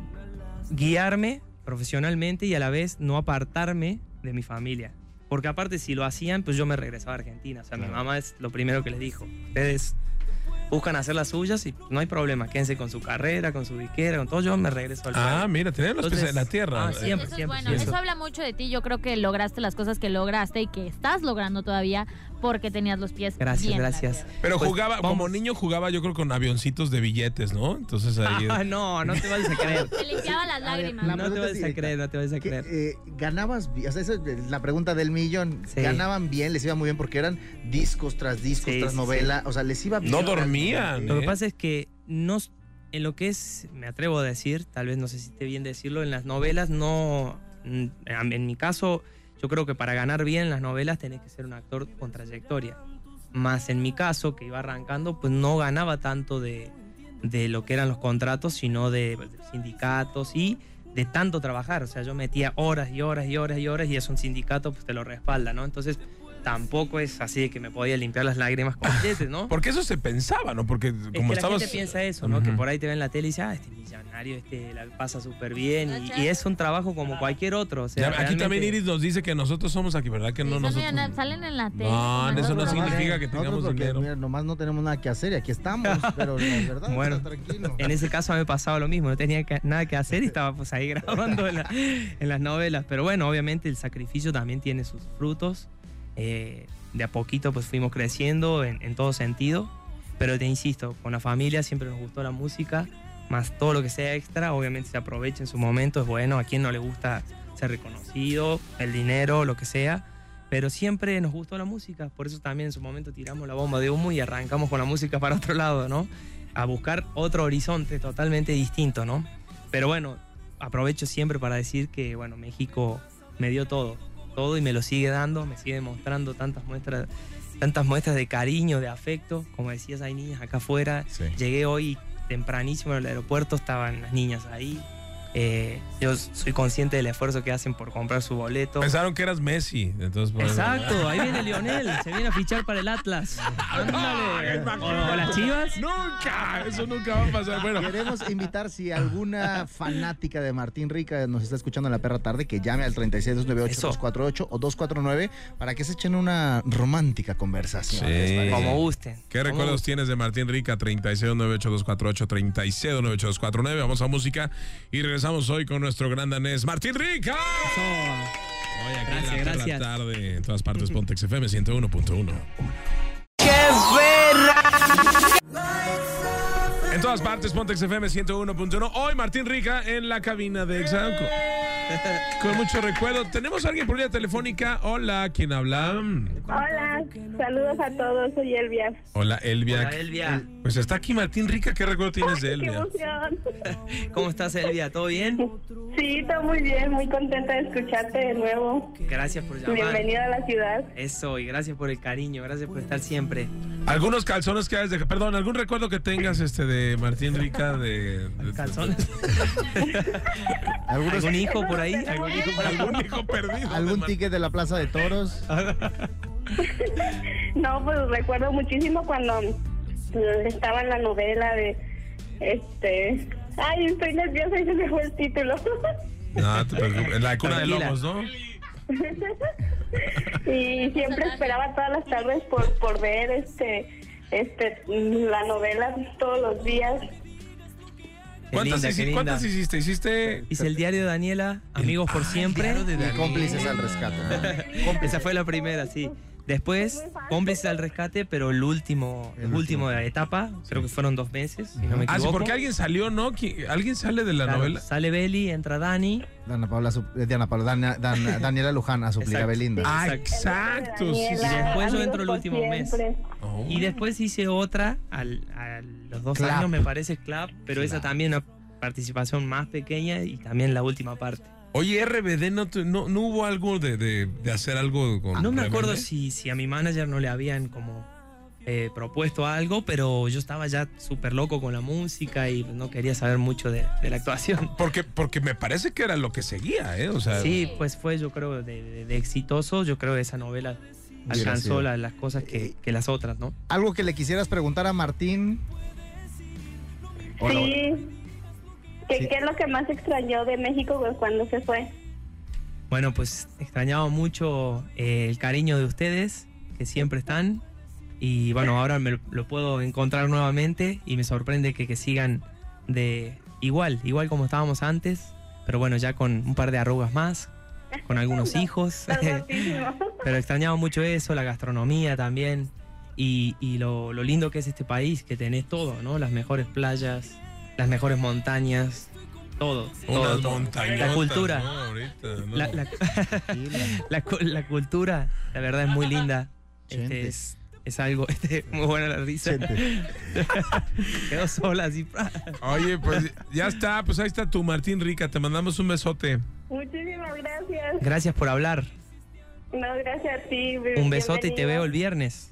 guiarme profesionalmente y a la vez no apartarme de mi familia. Porque aparte si lo hacían, pues yo me regresaba a Argentina. O sea, mi mamá es lo primero que les dijo. Ustedes buscan hacer las suyas y no hay problema. Quédense con su carrera, con su disquera, con todo. Yo me regreso al Ah, país. mira, tener los pies en la tierra. ah, siempre. Eso es bueno, siempre. eso habla mucho de ti. Yo creo que lograste las cosas que lograste y que estás logrando todavía porque tenías los pies Gracias, bien gracias. Pero Pues, jugaba, vamos. como niño jugaba yo creo con avioncitos de billetes, ¿no? Entonces ahí... <laughs> Ah, no, no te vayas a creer. <laughs> Te limpiaba las lágrimas. la No te vayas a creer, no te vayas a creer. eh, ganabas, o sea, esa es la pregunta del millón. Sí. Ganaban bien, les iba muy bien porque eran discos tras discos Sí, tras sí, novela, o sea, les iba bien. No dormían, Lo ¿eh? que pasa es que no, en lo que es, me atrevo a decir, tal vez no sé si esté bien decirlo, en las novelas no, mm, en mi caso, yo creo que para ganar bien en las novelas tenés que ser un actor con trayectoria. Más en mi caso, que iba arrancando, pues no ganaba tanto de, lo que eran los contratos, sino de, de sindicatos y de tanto trabajar. O sea, yo metía horas y horas y horas y horas y es un sindicato, pues te lo respalda, ¿no? Entonces tampoco es así de que me podía limpiar las lágrimas con billetes, ¿no? Porque eso se pensaba, ¿no? Porque Es como que la estabas... gente piensa eso, ¿no? Que por ahí te ven en la tele y dice, ah, este millonario, este la pasa súper bien. Y, y es un trabajo como cualquier otro. O sea, Ya, aquí realmente- también Iris nos dice que nosotros somos aquí, ¿verdad? Que Sí, no nosotros... salen en la tele. No, eso no significa que tengamos porque, dinero. mira, nomás no tenemos nada que hacer y aquí estamos, <laughs> pero la verdad, Bueno. está tranquilo. En ese caso me pasaba lo mismo, no tenía que- nada que hacer y estaba pues ahí <laughs> grabando en, la- en las novelas. Pero bueno, obviamente el sacrificio también tiene sus frutos. Eh, de a poquito pues fuimos creciendo en, en todo sentido. Pero te insisto, con la familia siempre nos gustó la música, más todo lo que sea extra, obviamente se aprovecha en su momento, es bueno, a quien no le gusta ser reconocido, el dinero, lo que sea. Pero siempre nos gustó la música, por eso también en su momento tiramos la bomba de humo y arrancamos con la música para otro lado, ¿no? a buscar otro horizonte totalmente distinto, ¿no? Pero bueno, aprovecho siempre para decir que, bueno, México me dio todo, todo y me lo sigue dando, me sigue mostrando tantas muestras, tantas muestras de cariño, de afecto. Como decías, hay niñas acá afuera. Sí. Llegué hoy tempranísimo al aeropuerto, estaban las niñas ahí. Eh, yo soy consciente del esfuerzo que hacen por comprar su boleto. Pensaron que eras Messi. Entonces, Exacto, <laughs> ahí viene Lionel, se viene a fichar para el Atlas. Ándale. O, o las Chivas. Nunca, eso nunca va a pasar. Bueno, Queremos invitar si alguna fanática de Martín Rica nos está escuchando en la perra tarde que llame al 36298248 o 249 para que se echen una romántica conversación. Como gusten. ¿Qué Como recuerdos tienes de Martín Rica? 36982448, 36982449. Vamos a música y regresamos hoy con nuestro gran danés Martín Rica. Hoy aquí Gracias, en la gracias. tarde, en todas partes Pontex FM 101.1. En todas partes, Pontex FM 101.1. Hoy Martín Rica en la cabina de Exanco. <laughs> Con mucho recuerdo. Tenemos a alguien por línea telefónica. Hola, ¿quién habla? Hola, saludos a todos, soy Elvia. Hola, Elvia. Hola, Elvia. Pues está aquí Martín Rica. ¿Qué recuerdo tienes de ¡Qué Elvia? emoción! <laughs> ¿Cómo estás, Elvia? ¿Todo bien? Sí, todo muy bien, muy contenta de escucharte de nuevo. Gracias por llamar. Bienvenida a la ciudad. Eso, y gracias por el cariño, gracias por estar siempre. Algunos calzones que hayas de... Perdón, ¿algún recuerdo que tengas este de Martín Rica de... de- ¿Calzones? <laughs> ¿Algunos- ¿Algún hijo por ahí? ¿Algún hijo por ahí? ¿Algún hijo perdido? ¿Algún ticket de la Plaza de Toros? <laughs> No, pues recuerdo muchísimo cuando mm, estaba en la novela de este. Ay, estoy nerviosa y se me fue el título. No, te preocupes. En la cuna de lobos, ¿no? <laughs> y siempre esperaba todas las tardes por, por ver este este la novela todos los días. ¿Cuántas, linda, hici- qué linda. cuántas hiciste? ¿Hiciste...? Hice el diario de Daniela, Amigos por siempre. Y cómplices al rescate. <laughs> Esa fue la primera, sí. Después, cómplices al rescate, pero el último, el El último de la etapa, creo que fueron dos meses, si no me Ah, sí, equivoco. porque alguien salió, ¿no? ¿Qui- ¿Alguien sale de la Claro, novela? Sale Beli, entra Dani. Dana Paula, su- eh, Diana Paula, Dana- <laughs> Daniela Luján a suplir a Exacto. Belinda. Ah, Exacto. sí, sí. Y después yo entro el último mes. Oh. Y después hice otra al- a los dos Clap. años, me parece, Club, pero esa Clap. también una participación más pequeña y también la última parte. Oye, RBD, ¿no, no, no hubo algo de, de- de hacer algo con no me RBD? acuerdo si, si a mi manager no le habían como eh, propuesto algo, pero yo estaba ya súper loco con la música y no quería saber mucho de, de la actuación. Porque, porque me parece que era lo que seguía, ¿eh? O sea, Sí, pues fue yo creo de, de- de exitoso, yo creo que esa novela alcanzó la- las cosas que, que las otras, ¿no? Algo que le quisieras preguntar a Martín. Hola, Sí. ¿Qué, Sí. ¿Qué es lo que más extrañó de México cuando se fue? Bueno, pues extrañaba mucho eh, el cariño de ustedes, que siempre están. Y bueno, ahora me lo, lo puedo encontrar nuevamente y me sorprende que, que sigan de igual, igual como estábamos antes, pero bueno, ya con un par de arrugas más, con algunos <laughs> hijos. Estás guapísimo. <laughs> pero extrañaba mucho eso, la gastronomía también. Y, y lo, lo lindo que es este país, que tenés todo, ¿no? Las mejores playas, las mejores montañas, todo. todo, todo. La cultura. ¿no? Ahorita, ¿no? La, la- tranquila. <laughs> la cu- la cultura, la verdad es muy linda. Este es, es algo, <laughs> este, muy buena la risa. <laughs> Quedó sola así. Oye, pues ya está, pues ahí está tu Martín Rica, te mandamos un besote. Muchísimas gracias. Gracias por hablar. No, gracias a ti. Un besote y te veo el viernes.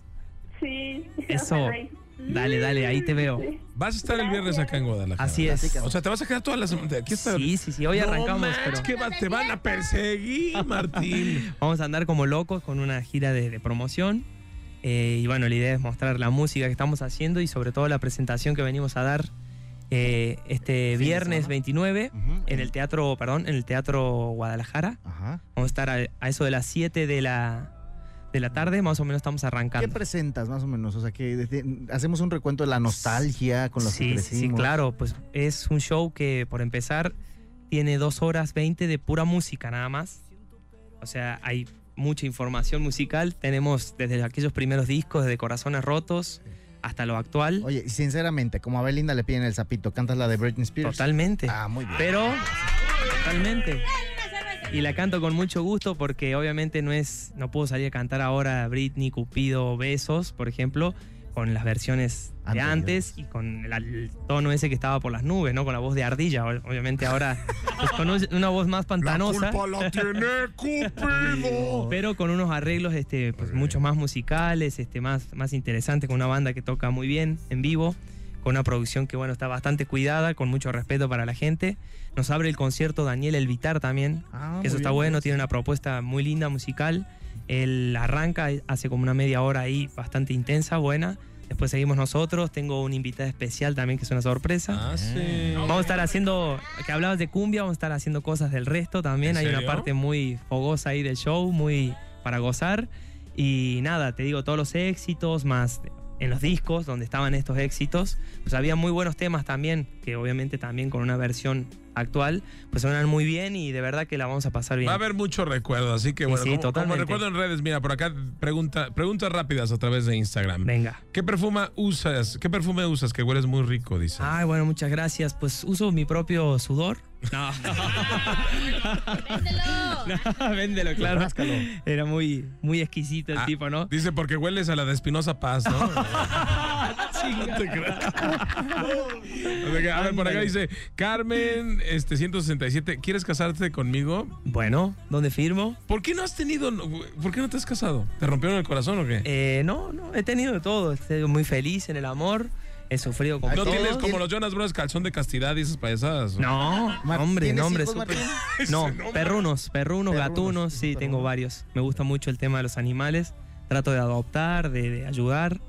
Sí. Eso. Dale, dale, ahí te veo. Sí. Vas a estar el viernes acá en Guadalajara. Así es. O sea, te vas a quedar todas las semanas. Aquí está. Sí, sí, sí, hoy No arrancamos, pero que va- te van a perseguir, <laughs> Martín. vamos a andar como locos con una gira de, de promoción. Eh, y bueno, la idea es mostrar la música que estamos haciendo y sobre todo la presentación que venimos a dar eh, este viernes semana. 29 Ujú. en el teatro, perdón, en el teatro Guadalajara. Ajá. Vamos a estar a, a eso de las 7 de la, de la tarde, más o menos estamos ¿Qué arrancando. presentas más o menos? O sea, que desde- hacemos un recuento de la nostalgia con los que sí, sí, crecimos. sí, claro, pues es un show que por empezar tiene 2 horas 20 de pura música nada más. O sea, hay mucha información musical. Tenemos desde aquellos primeros discos, desde Corazones Rotos hasta lo actual. Oye, sinceramente, como a Belinda le piden el sapito, ¿cantas la de Britney Spears? Totalmente. Ah, muy bien. Pero, totalmente. Y la canto con mucho gusto porque obviamente no es, no puedo salir a cantar ahora Britney, Cupido, Besos, por ejemplo, con las versiones de antes y con el, el tono ese que estaba por las nubes, ¿no? Con la voz de ardilla. Obviamente ahora pues, <laughs> con un- una voz más pantanosa. la tiene Cupido. <laughs> pero con unos arreglos este, pues, mucho más musicales, este, más, más interesantes, con una banda que toca muy bien en vivo, con una producción que bueno, está bastante cuidada, con mucho respeto para la gente. Nos abre el concierto Daniel Elvitar también, Ah, que eso está bien, bueno, tiene una propuesta muy linda musical. Él arranca, hace como una media hora ahí, bastante intensa, buena. Después seguimos nosotros, tengo una invitada especial también que es una sorpresa. Ah, sí. Vamos a estar haciendo, que hablabas de cumbia, vamos a estar haciendo cosas del resto también. ¿En Hay una parte muy fogosa ahí del show, muy para gozar. Y nada, te digo, todos los éxitos, más en los discos donde estaban estos éxitos, pues había muy buenos temas también, que obviamente también con una versión actual, pues suenan muy bien y de verdad que la vamos a pasar bien. Va a haber mucho recuerdo, así que bueno, sí, como, como recuerdo en redes, mira, por acá pregunta, preguntas rápidas a través de Instagram. Venga. ¿Qué perfume usas? ¿Qué perfume usas? Que hueles muy rico, dice. Ay, bueno, muchas gracias. Pues uso mi propio sudor. No. <laughs> No, véndelo, claro. Ráscalo. Era muy, muy exquisito el Ah, tipo, ¿no? Dice porque hueles a la de Espinosa Paz, ¿no? <laughs> <laughs> <laughs> A ver, por acá dice Carmen, este 167, ¿quieres casarte conmigo? Bueno, ¿dónde firmo? ¿Por qué no has tenido, por qué no te has casado? ¿Te rompieron el corazón o qué? Eh, no, no, he tenido de todo. Estoy muy feliz en el amor. He sufrido con ¿No todos. tienes como los Jonas Brothers calzón de castidad y esas payasadas? No, Mar- hombre, ¿tienes nombre. Martín? <laughs> No, perrunos, perrunos, Perrunos, gatunos, sí, perrunos. tengo varios. Me gusta mucho el tema de los animales. Trato de adoptar, de, de ayudar,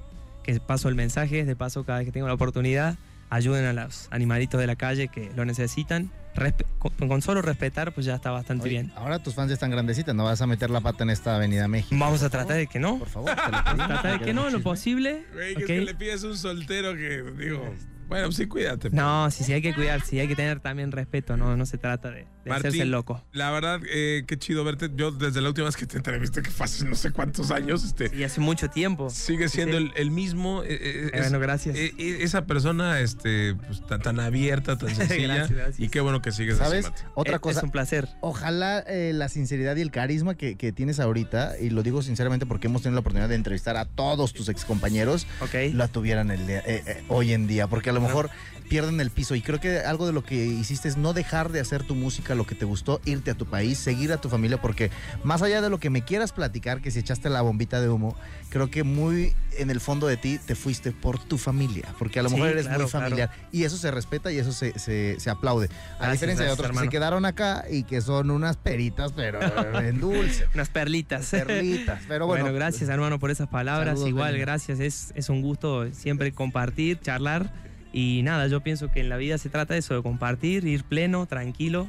que paso el mensaje, de paso cada vez que tengo la oportunidad, ayuden a los animalitos de la calle que lo necesitan. Respe- con, con solo respetar, pues ya está bastante Oye, bien. Ahora tus fans ya están grandecitas, no vas a meter la pata en esta avenida México. Vamos a tratar favor. de que no. Por favor, te lo pedimos, Tratar de <laughs> que no, en lo chisme. posible. Güey, que que le pides un soltero que, digo, bueno, pues sí, cuídate. No, sí, sí, hay que cuidar, sí, hay que tener también respeto, no, no se trata de, de Martín, hacerse el loco. La verdad, eh, qué chido verte. Yo desde la última vez que te entrevisté, que fue hace no sé cuántos años, este, Y hace mucho tiempo. sigue siendo Sí, sí. El, el mismo. eh, eh, Eh, bueno, gracias. esa persona, este, pues, tan, tan abierta, tan <laughs> sencilla. Gracias, gracias. Y qué bueno que sigues ¿Sabes? así. Otra Es- cosa, Es un placer. Ojalá eh, la sinceridad y el carisma que, que tienes ahorita, y lo digo sinceramente porque hemos tenido la oportunidad de entrevistar a todos tus excompañeros, Ok. la tuvieran el día- eh, eh, hoy en día, porque a lo mejor pierden el piso. Y creo que algo de lo que hiciste es no dejar de hacer tu música, lo que te gustó, irte a tu país, seguir a tu familia, porque más allá de lo que me quieras platicar, que si echaste la bombita de humo, creo que muy en el fondo de ti te fuiste por tu familia, porque a lo Sí, mejor eres claro, muy claro. familiar y eso se respeta y eso se, se- se aplaude. A Gracias, diferencia de otros que se quedaron acá y que son unas peritas, pero en dulce. <laughs> Unas perlitas. Perlitas, pero bueno. Bueno, gracias hermano por esas palabras. Saludos, Igual, gracias. Es, es un gusto siempre compartir, charlar. Y nada, yo pienso que en la vida se trata de eso, de compartir, ir pleno, tranquilo.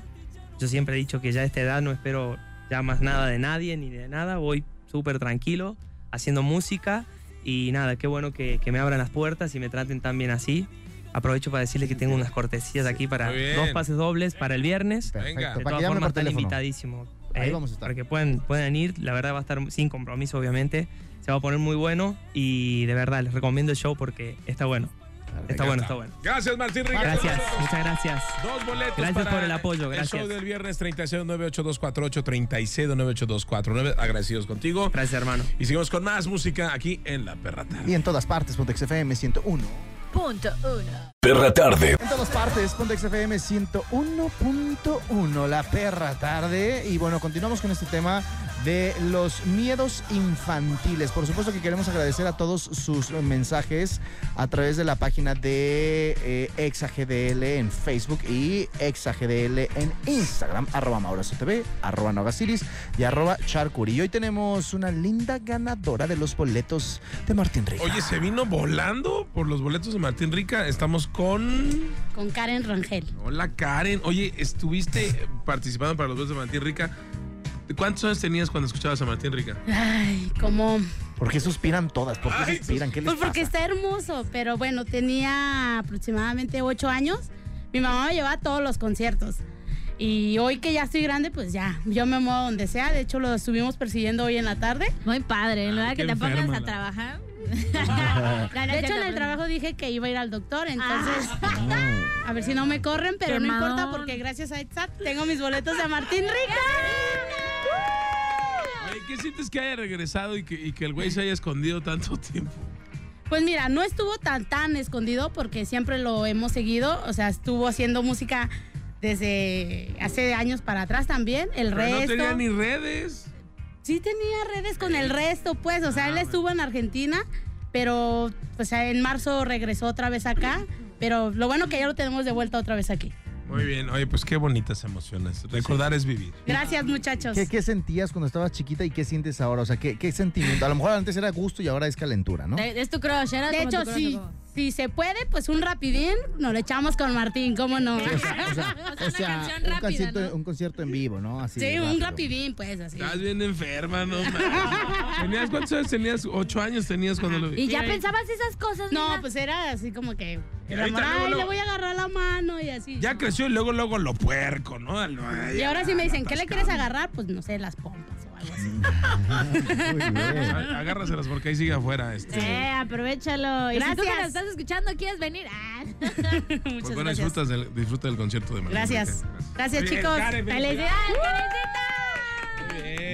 Yo siempre he dicho que ya a esta edad no espero ya más nada de nadie ni de nada. Voy súper tranquilo, haciendo música. Y nada, qué bueno que, que me abran las puertas y me traten tan bien así. Aprovecho para decirles que tengo unas cortesías aquí para dos pases dobles para el viernes. Perfecto. Venga. De Para todas formas, por están invitadísimos. Ahí ¿eh? vamos a estar. Para que puedan, puedan ir. La verdad va a estar sin compromiso, obviamente. Se va a poner muy bueno. Y de verdad, les recomiendo el show porque está bueno. Está bueno, está bueno. Gracias, Martín Rica. Gracias, muchas gracias. Dos boletos Gracias para por el apoyo, El gracias. show del viernes 369824 369824 Agradecidos contigo. Gracias, hermano. Y seguimos con más música aquí en La Perra Tarde. Y en todas partes, Pontex FM 101. Punto uno. Perra tarde. En todas partes, Pontex FM 101.1, la perra tarde. Y bueno, continuamos con este tema de los miedos infantiles. Por supuesto que queremos agradecer a todos sus mensajes a través de la página de eh, ExaGDL en Facebook y ExaGDL en Instagram, arroba Maurazo TV, arroba Nogasiris y arroba Charcuri. Y hoy tenemos una linda ganadora de los boletos de Martín Rica. Oye, se vino volando por los boletos de Martín Rica. Estamos con. Con Karen Rangel. Hola, Karen. Oye, estuviste participando para los boletos de Martín Rica. ¿Cuántos años tenías cuando escuchabas a Martín Rica? Ay, como... ¿Por qué suspiran todas? ¿Por qué Ay, suspiran? ¿Qué les Pues porque pasa? está hermoso, pero bueno, tenía aproximadamente ocho años. Mi mamá me llevaba a todos los conciertos. Y hoy que ya estoy grande, pues ya, yo me muevo donde sea. De hecho, lo estuvimos persiguiendo hoy en la tarde. Muy padre, en lugar que te pongas enferma a la- trabajar. <laughs> De hecho, en el trabajo dije que iba a ir al doctor, entonces <laughs> a ver si no me corren, pero no importa porque gracias a ETSAT tengo mis boletos de Martín Rica. Oye, ¿qué sientes que haya regresado y que, y que el güey se haya escondido tanto tiempo? Pues mira, no estuvo tan tan escondido porque siempre lo hemos seguido, o sea, estuvo haciendo música desde hace años para atrás también, el Pero resto. no tenía ni redes. Sí tenía redes con el resto, pues, o sea, Ah, él estuvo en Argentina, pero pues en marzo regresó otra vez acá, pero lo bueno que ya lo tenemos de vuelta otra vez aquí. Muy bien. Oye, pues qué bonitas emociones. Recordar es vivir. Gracias, muchachos. ¿Qué, qué sentías cuando estabas chiquita y qué sientes ahora? O sea, ¿qué, qué sentimiento? A lo mejor antes era gusto y ahora es calentura, ¿no? De- Es tu crush, era De como hecho, tu crush, si, se puede, pues un rapidín nos lo echamos con Martín, ¿cómo no? O sea, o sea, O <laughs> o sea, sea, una canción un, rápida, concierto, ¿no? un concierto en vivo, ¿no? Así sí, un rapidín, pues así. Estás bien enferma, no. <laughs> ¿Tenías <laughs> cuántos años tenías? ¿Ocho años tenías cuando lo vi? Y ya pensabas esas cosas, No, pues era así como que. Luego, Ay, luego- le voy a agarrar la mano y así. Ya creció y luego, luego lo puerco, ¿no? Y ahora sí me dicen, ¿qué le quieres agarrar? Pues no sé, las pompas o algo así. <laughs> Agárraselas porque ahí sigue afuera. Este. Eh, aprovechalo. Y si tú que Gracias. nos estás escuchando quieres venir, ah. <laughs> Muchas Pues bueno, gracias. disfrutas del, disfruta del concierto de María. Gracias. Gracias, bien, chicos. ¡Felicidades.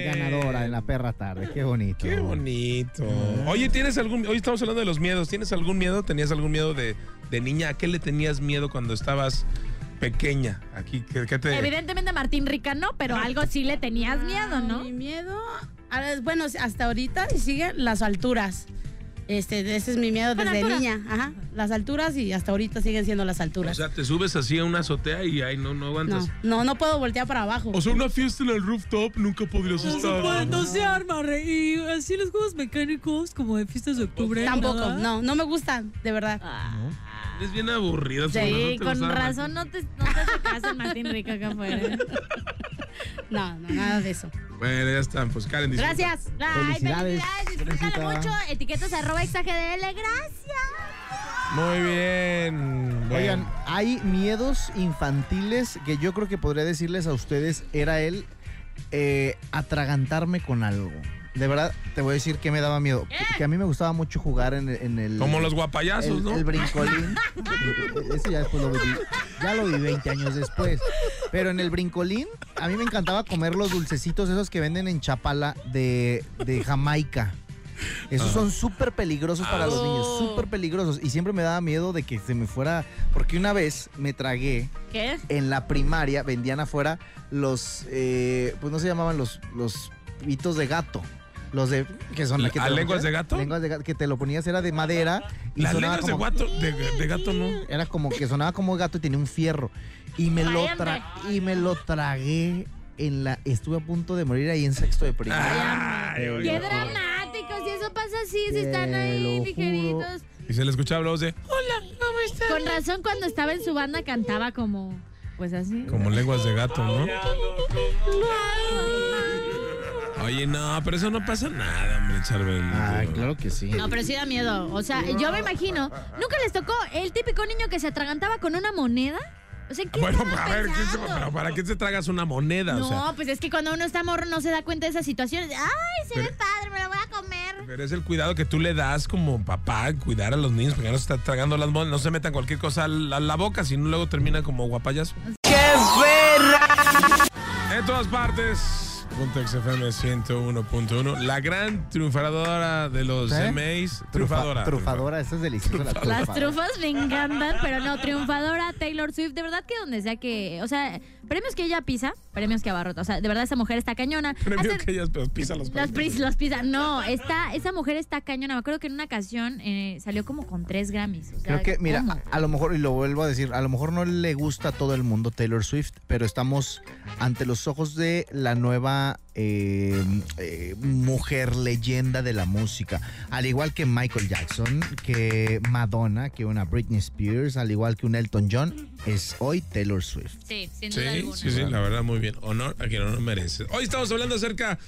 Ganadora en la perra tarde. Qué bonito. Qué bonito. Oye, ¿tienes algún. Hoy estamos hablando de los miedos. ¿Tienes algún miedo? ¿Tenías algún miedo de, de niña? ¿A qué le tenías miedo cuando estabas pequeña? Aquí, ¿qué, qué te.? Evidentemente Martín Rica no, pero algo sí le tenías miedo, ¿no? Mi miedo. Bueno, hasta ahorita y siguen las alturas. Este, ese es mi miedo desde altura. niña. Ajá. Las alturas y hasta ahorita siguen siendo las O alturas. sea, te subes así a una azotea y ahí no, no no, aguantas. no, no puedo voltear para abajo. O sea, una fiesta en el rooftop nunca podrías estar. no se arma. Y así los juegos mecánicos como de fiestas de octubre. Tampoco, nada. no, no me gustan, de verdad. Eres bien aburrida. Sí, ¿no con razón no te, no te hace caso el Martín Rica acá afuera. <laughs> <laughs> No, no, nada de eso. Bueno, ya están. Pues Karen, disfruta. Gracias. Ay, Felicidades, felicidades, disfrútalo mucho. Etiquetas arroba exagdl, gracias. Muy bien. Bueno. Oigan, hay miedos infantiles que yo creo que podría decirles a ustedes, era el eh, atragantarme con algo. De verdad, te voy a decir que me daba miedo. Que, que a mí me gustaba mucho jugar en, el- en el... Como los guapayazos, el, ¿no? el brincolín. <laughs> Ese ya después lo viví. Ya lo vi 20 años después. Pero en el brincolín, a mí me encantaba comer los dulcecitos esos que venden en Chapala de, de Jamaica. Esos son súper peligrosos para los niños, súper peligrosos. Y siempre me daba miedo de que se me fuera. Porque una vez me tragué ¿Qué? en la primaria, vendían afuera los. eh, pues no se llamaban los, los pitos de gato. Los de. que son ¿A que te lo lenguas de gato? Lenguas de gato. Que te lo ponías, era de madera. Y Las sonaba lenguas de, como- gato, de, de gato no. Era como que sonaba como gato y tenía un fierro. Y me lo, tra- y me lo tragué en la. Estuve a punto de morir ahí en sexto de primaria. Ay. Qué dramáticos, y eso pasa así, si están ahí ligeritos. Y se le escuchaba la voz de. Con razón, cuando estaba en su banda cantaba como. Pues así. Como lenguas de gato, ¿no? Oye, no, pero eso no pasa nada, hombre, Charbel. Ay, claro que sí. No, pero sí da miedo. O sea, yo me imagino. ¿Nunca les tocó el típico niño que se atragantaba con una moneda? O sea, ¿qué Bueno, a ver, ¿qué se- pero ¿para qué te tragas una moneda? No, O sea, pues es que cuando uno está morro no se da cuenta de esas situaciones. Ay, se Pero- ve padre, me la voy a comer. pero es el cuidado que tú le das como papá, cuidar a los niños, porque no se está tragando las monedas, no se metan cualquier cosa a la, a la boca, si no luego termina como guapayazo. ¡Qué En todas partes. Puntex FM 101.1, la gran triunfadora de los ¿Eh? MAs. Triunfadora. Trufadora, eso es delicioso. La Las trufa. trufas me encantan, pero no, triunfadora Taylor Swift. De verdad que donde sea que. O sea, premios que ella pisa, premios que abarrota. O sea, de verdad esa mujer está cañona. <laughs> Premio Hace- que ellas pues, pisan los Las premios. pris, los pisa. No, está, esa mujer está cañona. Me acuerdo que en una ocasión eh, salió como con tres Grammys. O sea, Creo que, mira, ¿cómo? a, a lo mejor, y lo vuelvo a decir, a lo mejor no le gusta a todo el mundo Taylor Swift, pero estamos ante los ojos de la nueva eh, eh, mujer leyenda de la música. Al igual que Michael Jackson, que Madonna, que una Britney Spears, al igual que un Elton John, es hoy Taylor Swift. Sí, sin Sí, duda alguna. sí, sí, la verdad, muy bien. Honor a quien honor merece. Hoy estamos hablando acerca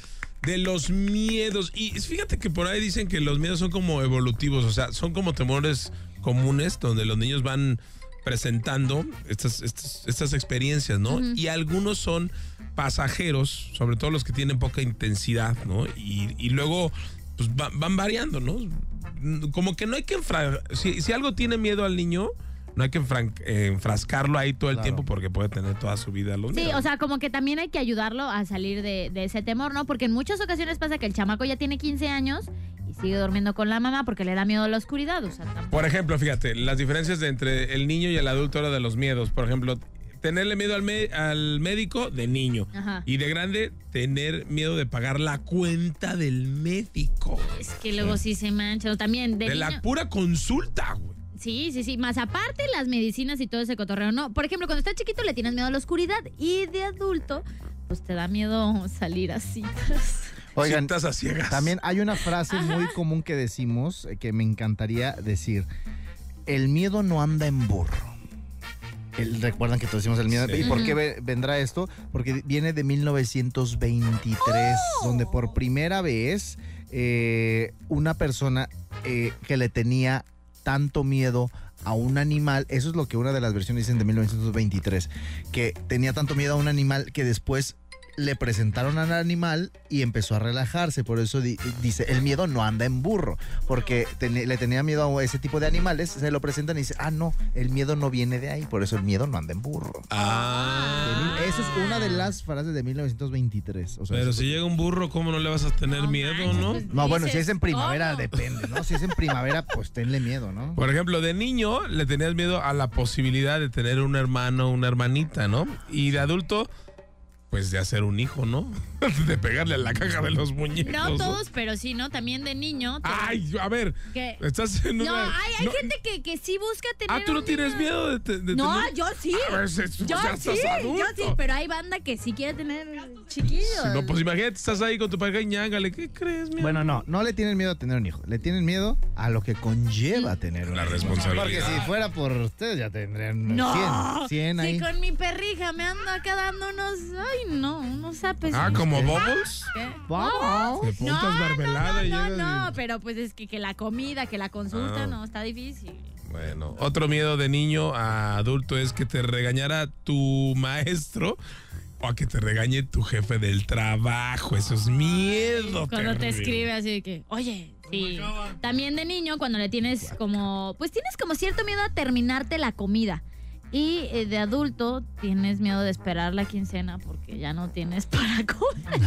de los miedos. Y fíjate que por ahí dicen que los miedos son como evolutivos, o sea, son como temores comunes donde los niños van presentando estas, estas, estas experiencias, ¿no? Y algunos son pasajeros, sobre todo los que tienen poca intensidad, ¿no? Y, y luego pues, va- van variando, ¿no? Como que no hay que enfra- si, si algo tiene miedo al niño, no hay que enfrascarlo ahí todo el Claro. tiempo porque puede tener toda su vida los Sí, o sea, como que también hay que ayudarlo a salir de, de ese temor, ¿no? Porque en muchas ocasiones pasa que el chamaco ya tiene 15 años y sigue durmiendo con la mamá porque le da miedo a la oscuridad. O sea, tampoco- Por ejemplo, fíjate, las diferencias de entre el niño y el adulto ahora de los miedos. Por ejemplo, tenerle miedo al, me- al médico de niño. Ajá. Y de grande, tener miedo de pagar la cuenta del médico. es que luego sí se mancha. O también de, De la pura consulta, güey. Sí, sí, sí. Más aparte las medicinas y todo ese cotorreo. No, por ejemplo, cuando estás chiquito le tienes miedo a la oscuridad y de adulto, pues te da miedo salir a citas. Oigan, Citas a ciegas. también hay una frase muy común que decimos eh, que me encantaría decir. El miedo no anda en burro. El- Recuerdan que todos decimos el miedo. Sí. ¿Y por qué ve- vendrá esto? Porque viene de 1923, donde por primera vez eh, una persona eh, que le tenía tanto miedo a un animal, eso es lo que una de las versiones dicen de 1923, que tenía tanto miedo a un animal que después le presentaron al animal y empezó a relajarse. Por eso di- dice, el miedo no anda en burro, porque le tenía miedo a ese tipo de animales, se lo presentan y dice, ah, no, el miedo no viene de ahí, por eso el miedo no anda en burro. Ah. Esa es una de las frases de 1923. O sea, Pero si llega un burro, ¿cómo no le vas a tener No miedo, no? pues, No, bueno, si es en primavera ¿cómo? depende, ¿no? Si es en primavera, pues tenle miedo, ¿no? Por ejemplo, de niño le tenías miedo a la posibilidad de tener un hermano o una hermanita, ¿no? Y de adulto, pues de hacer un hijo, ¿no? <laughs> de pegarle a la caja de los muñecos. No todos, pero sí, ¿no? También de niño. te- Ay, a ver, que- estás en No, una... hay, hay no- gente que, que sí busca tener. Ah, ¿tú no un tienes niño. miedo de, te- de No, tener- yo sí. A ver, se- Yo o sea, sí, estás yo sí, pero hay banda que sí quiere tener chiquillos. No, pues imagínate, estás ahí con tu pareja y ñángale, ¿qué crees, mi Bueno, no, no le tienen miedo a tener un hijo, le tienen miedo a lo que conlleva tener un La responsabilidad. Porque si fuera por ustedes ya tendrían No. 100, 100 ahí. Si con mi perrija me ando acá dando unos. Ay, no, unos apes. Ah, ¿como Bubbles? ¿Qué? Vamos. Te No, no, no, no, pero pues es que, que la comida, que la consulta, Ah. no, está difícil. Bueno, otro miedo de niño a adulto es que te regañara tu maestro o a que te regañe tu jefe del trabajo. Eso es miedo. Cuando te escribe así de que, oye, sí. También de niño, cuando le tienes como, pues tienes como cierto miedo a terminarte la comida. Y eh, de adulto tienes miedo de esperar la quincena porque ya no tienes <laughs> para comer.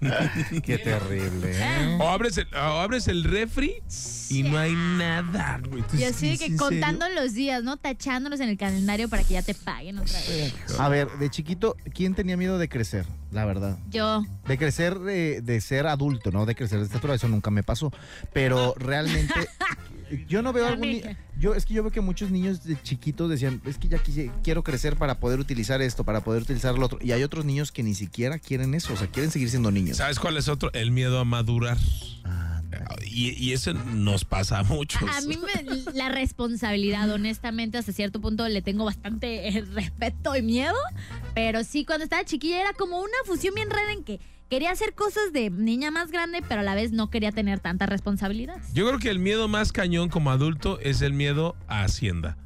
<laughs> Qué terrible. ¿eh? O abres el, o abres el refri y no hay nada, güey. Tú Y así de ¿en que serio? contando los días, ¿no? Tachándolos en el calendario para que ya te paguen otra vez. A ver, de chiquito, ¿quién tenía miedo de crecer? La verdad. Yo. De crecer, de, de ser adulto, ¿no? De crecer de estatura, eso nunca me pasó. Pero realmente, <laughs> yo no veo A algún yo Es que yo veo que muchos niños de chiquitos decían, es que ya quise- quiero crecer para poder utilizar esto, para poder utilizar lo otro. Y hay otros niños que ni siquiera quieren eso, o sea, quieren seguir siendo niños. ¿Sabes cuál es otro? El miedo a madurar. Y, y eso nos pasa a muchos. A mí me- la responsabilidad, honestamente, hasta cierto punto le tengo bastante eh, <laughs> respeto y miedo. Pero sí, cuando estaba chiquilla era como una fusión bien rara en que quería hacer cosas de niña más grande, pero a la vez no quería tener tanta responsabilidad. Yo creo que el miedo más cañón como adulto es el miedo a Hacienda.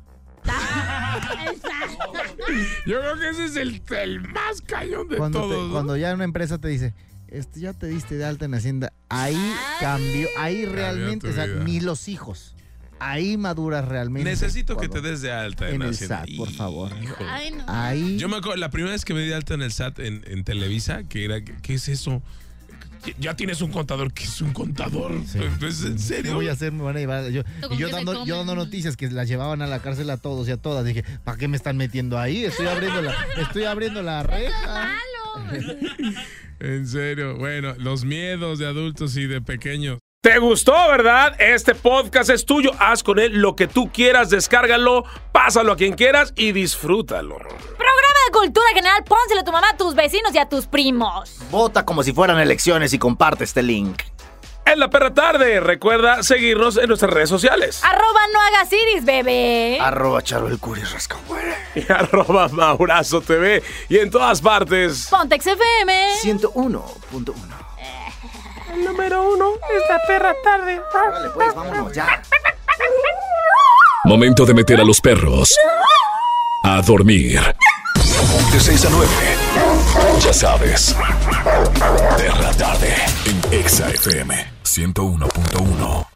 Yo creo que ese es el, el más cañón de Cuando, te- todos. ¿no? cuando ya una empresa te dice, este, ya te diste de alta en Hacienda, ahí cambió, ahí realmente, o sea, vida. ni los hijos. Ahí maduras realmente. Necesito que te des de alta en, en el. SAT, por favor. Ay, no. Ahí. Yo me acuerdo, la primera vez que me di de alta en el SAT en, en Televisa, que era, ¿qué es eso? Ya tienes un contador, ¿qué es un contador? Entonces, ¿en ¿Qué serio? voy a hacer? Me van a llevar. Yo, ¿Con y yo qué dando, yo dando noticias que las llevaban a la cárcel a todos y a todas. Dije, ¿para qué me están metiendo ahí? Estoy abriendo la, estoy abriendo la reja. <laughs> En serio, bueno, los miedos de adultos y de pequeños. ¿Te gustó, verdad? Este podcast es tuyo. Haz con él lo que tú quieras, descárgalo, pásalo a quien quieras y disfrútalo. Programa de cultura general, pónselo a tu mamá, a tus vecinos y a tus primos. Vota como si fueran elecciones y comparte este link. En la perra tarde, recuerda seguirnos en nuestras redes sociales. <laughs> Arroba no hagas iris, bebé. Arroba Charo el Rascahuele. Y arroba Maurazo TV. Y en todas partes. Pontex FM. 101.1. El número uno es la perra tarde. Vale, pues vámonos ya. Momento de meter a los perros a dormir. De 6 a 9. Ya sabes. Perra tarde en Exa FM 101.1.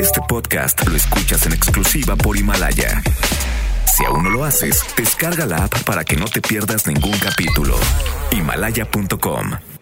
Este podcast lo escuchas en exclusiva por Himalaya. Si aún no lo haces, descarga la app para que no te pierdas ningún capítulo. Himalaya.com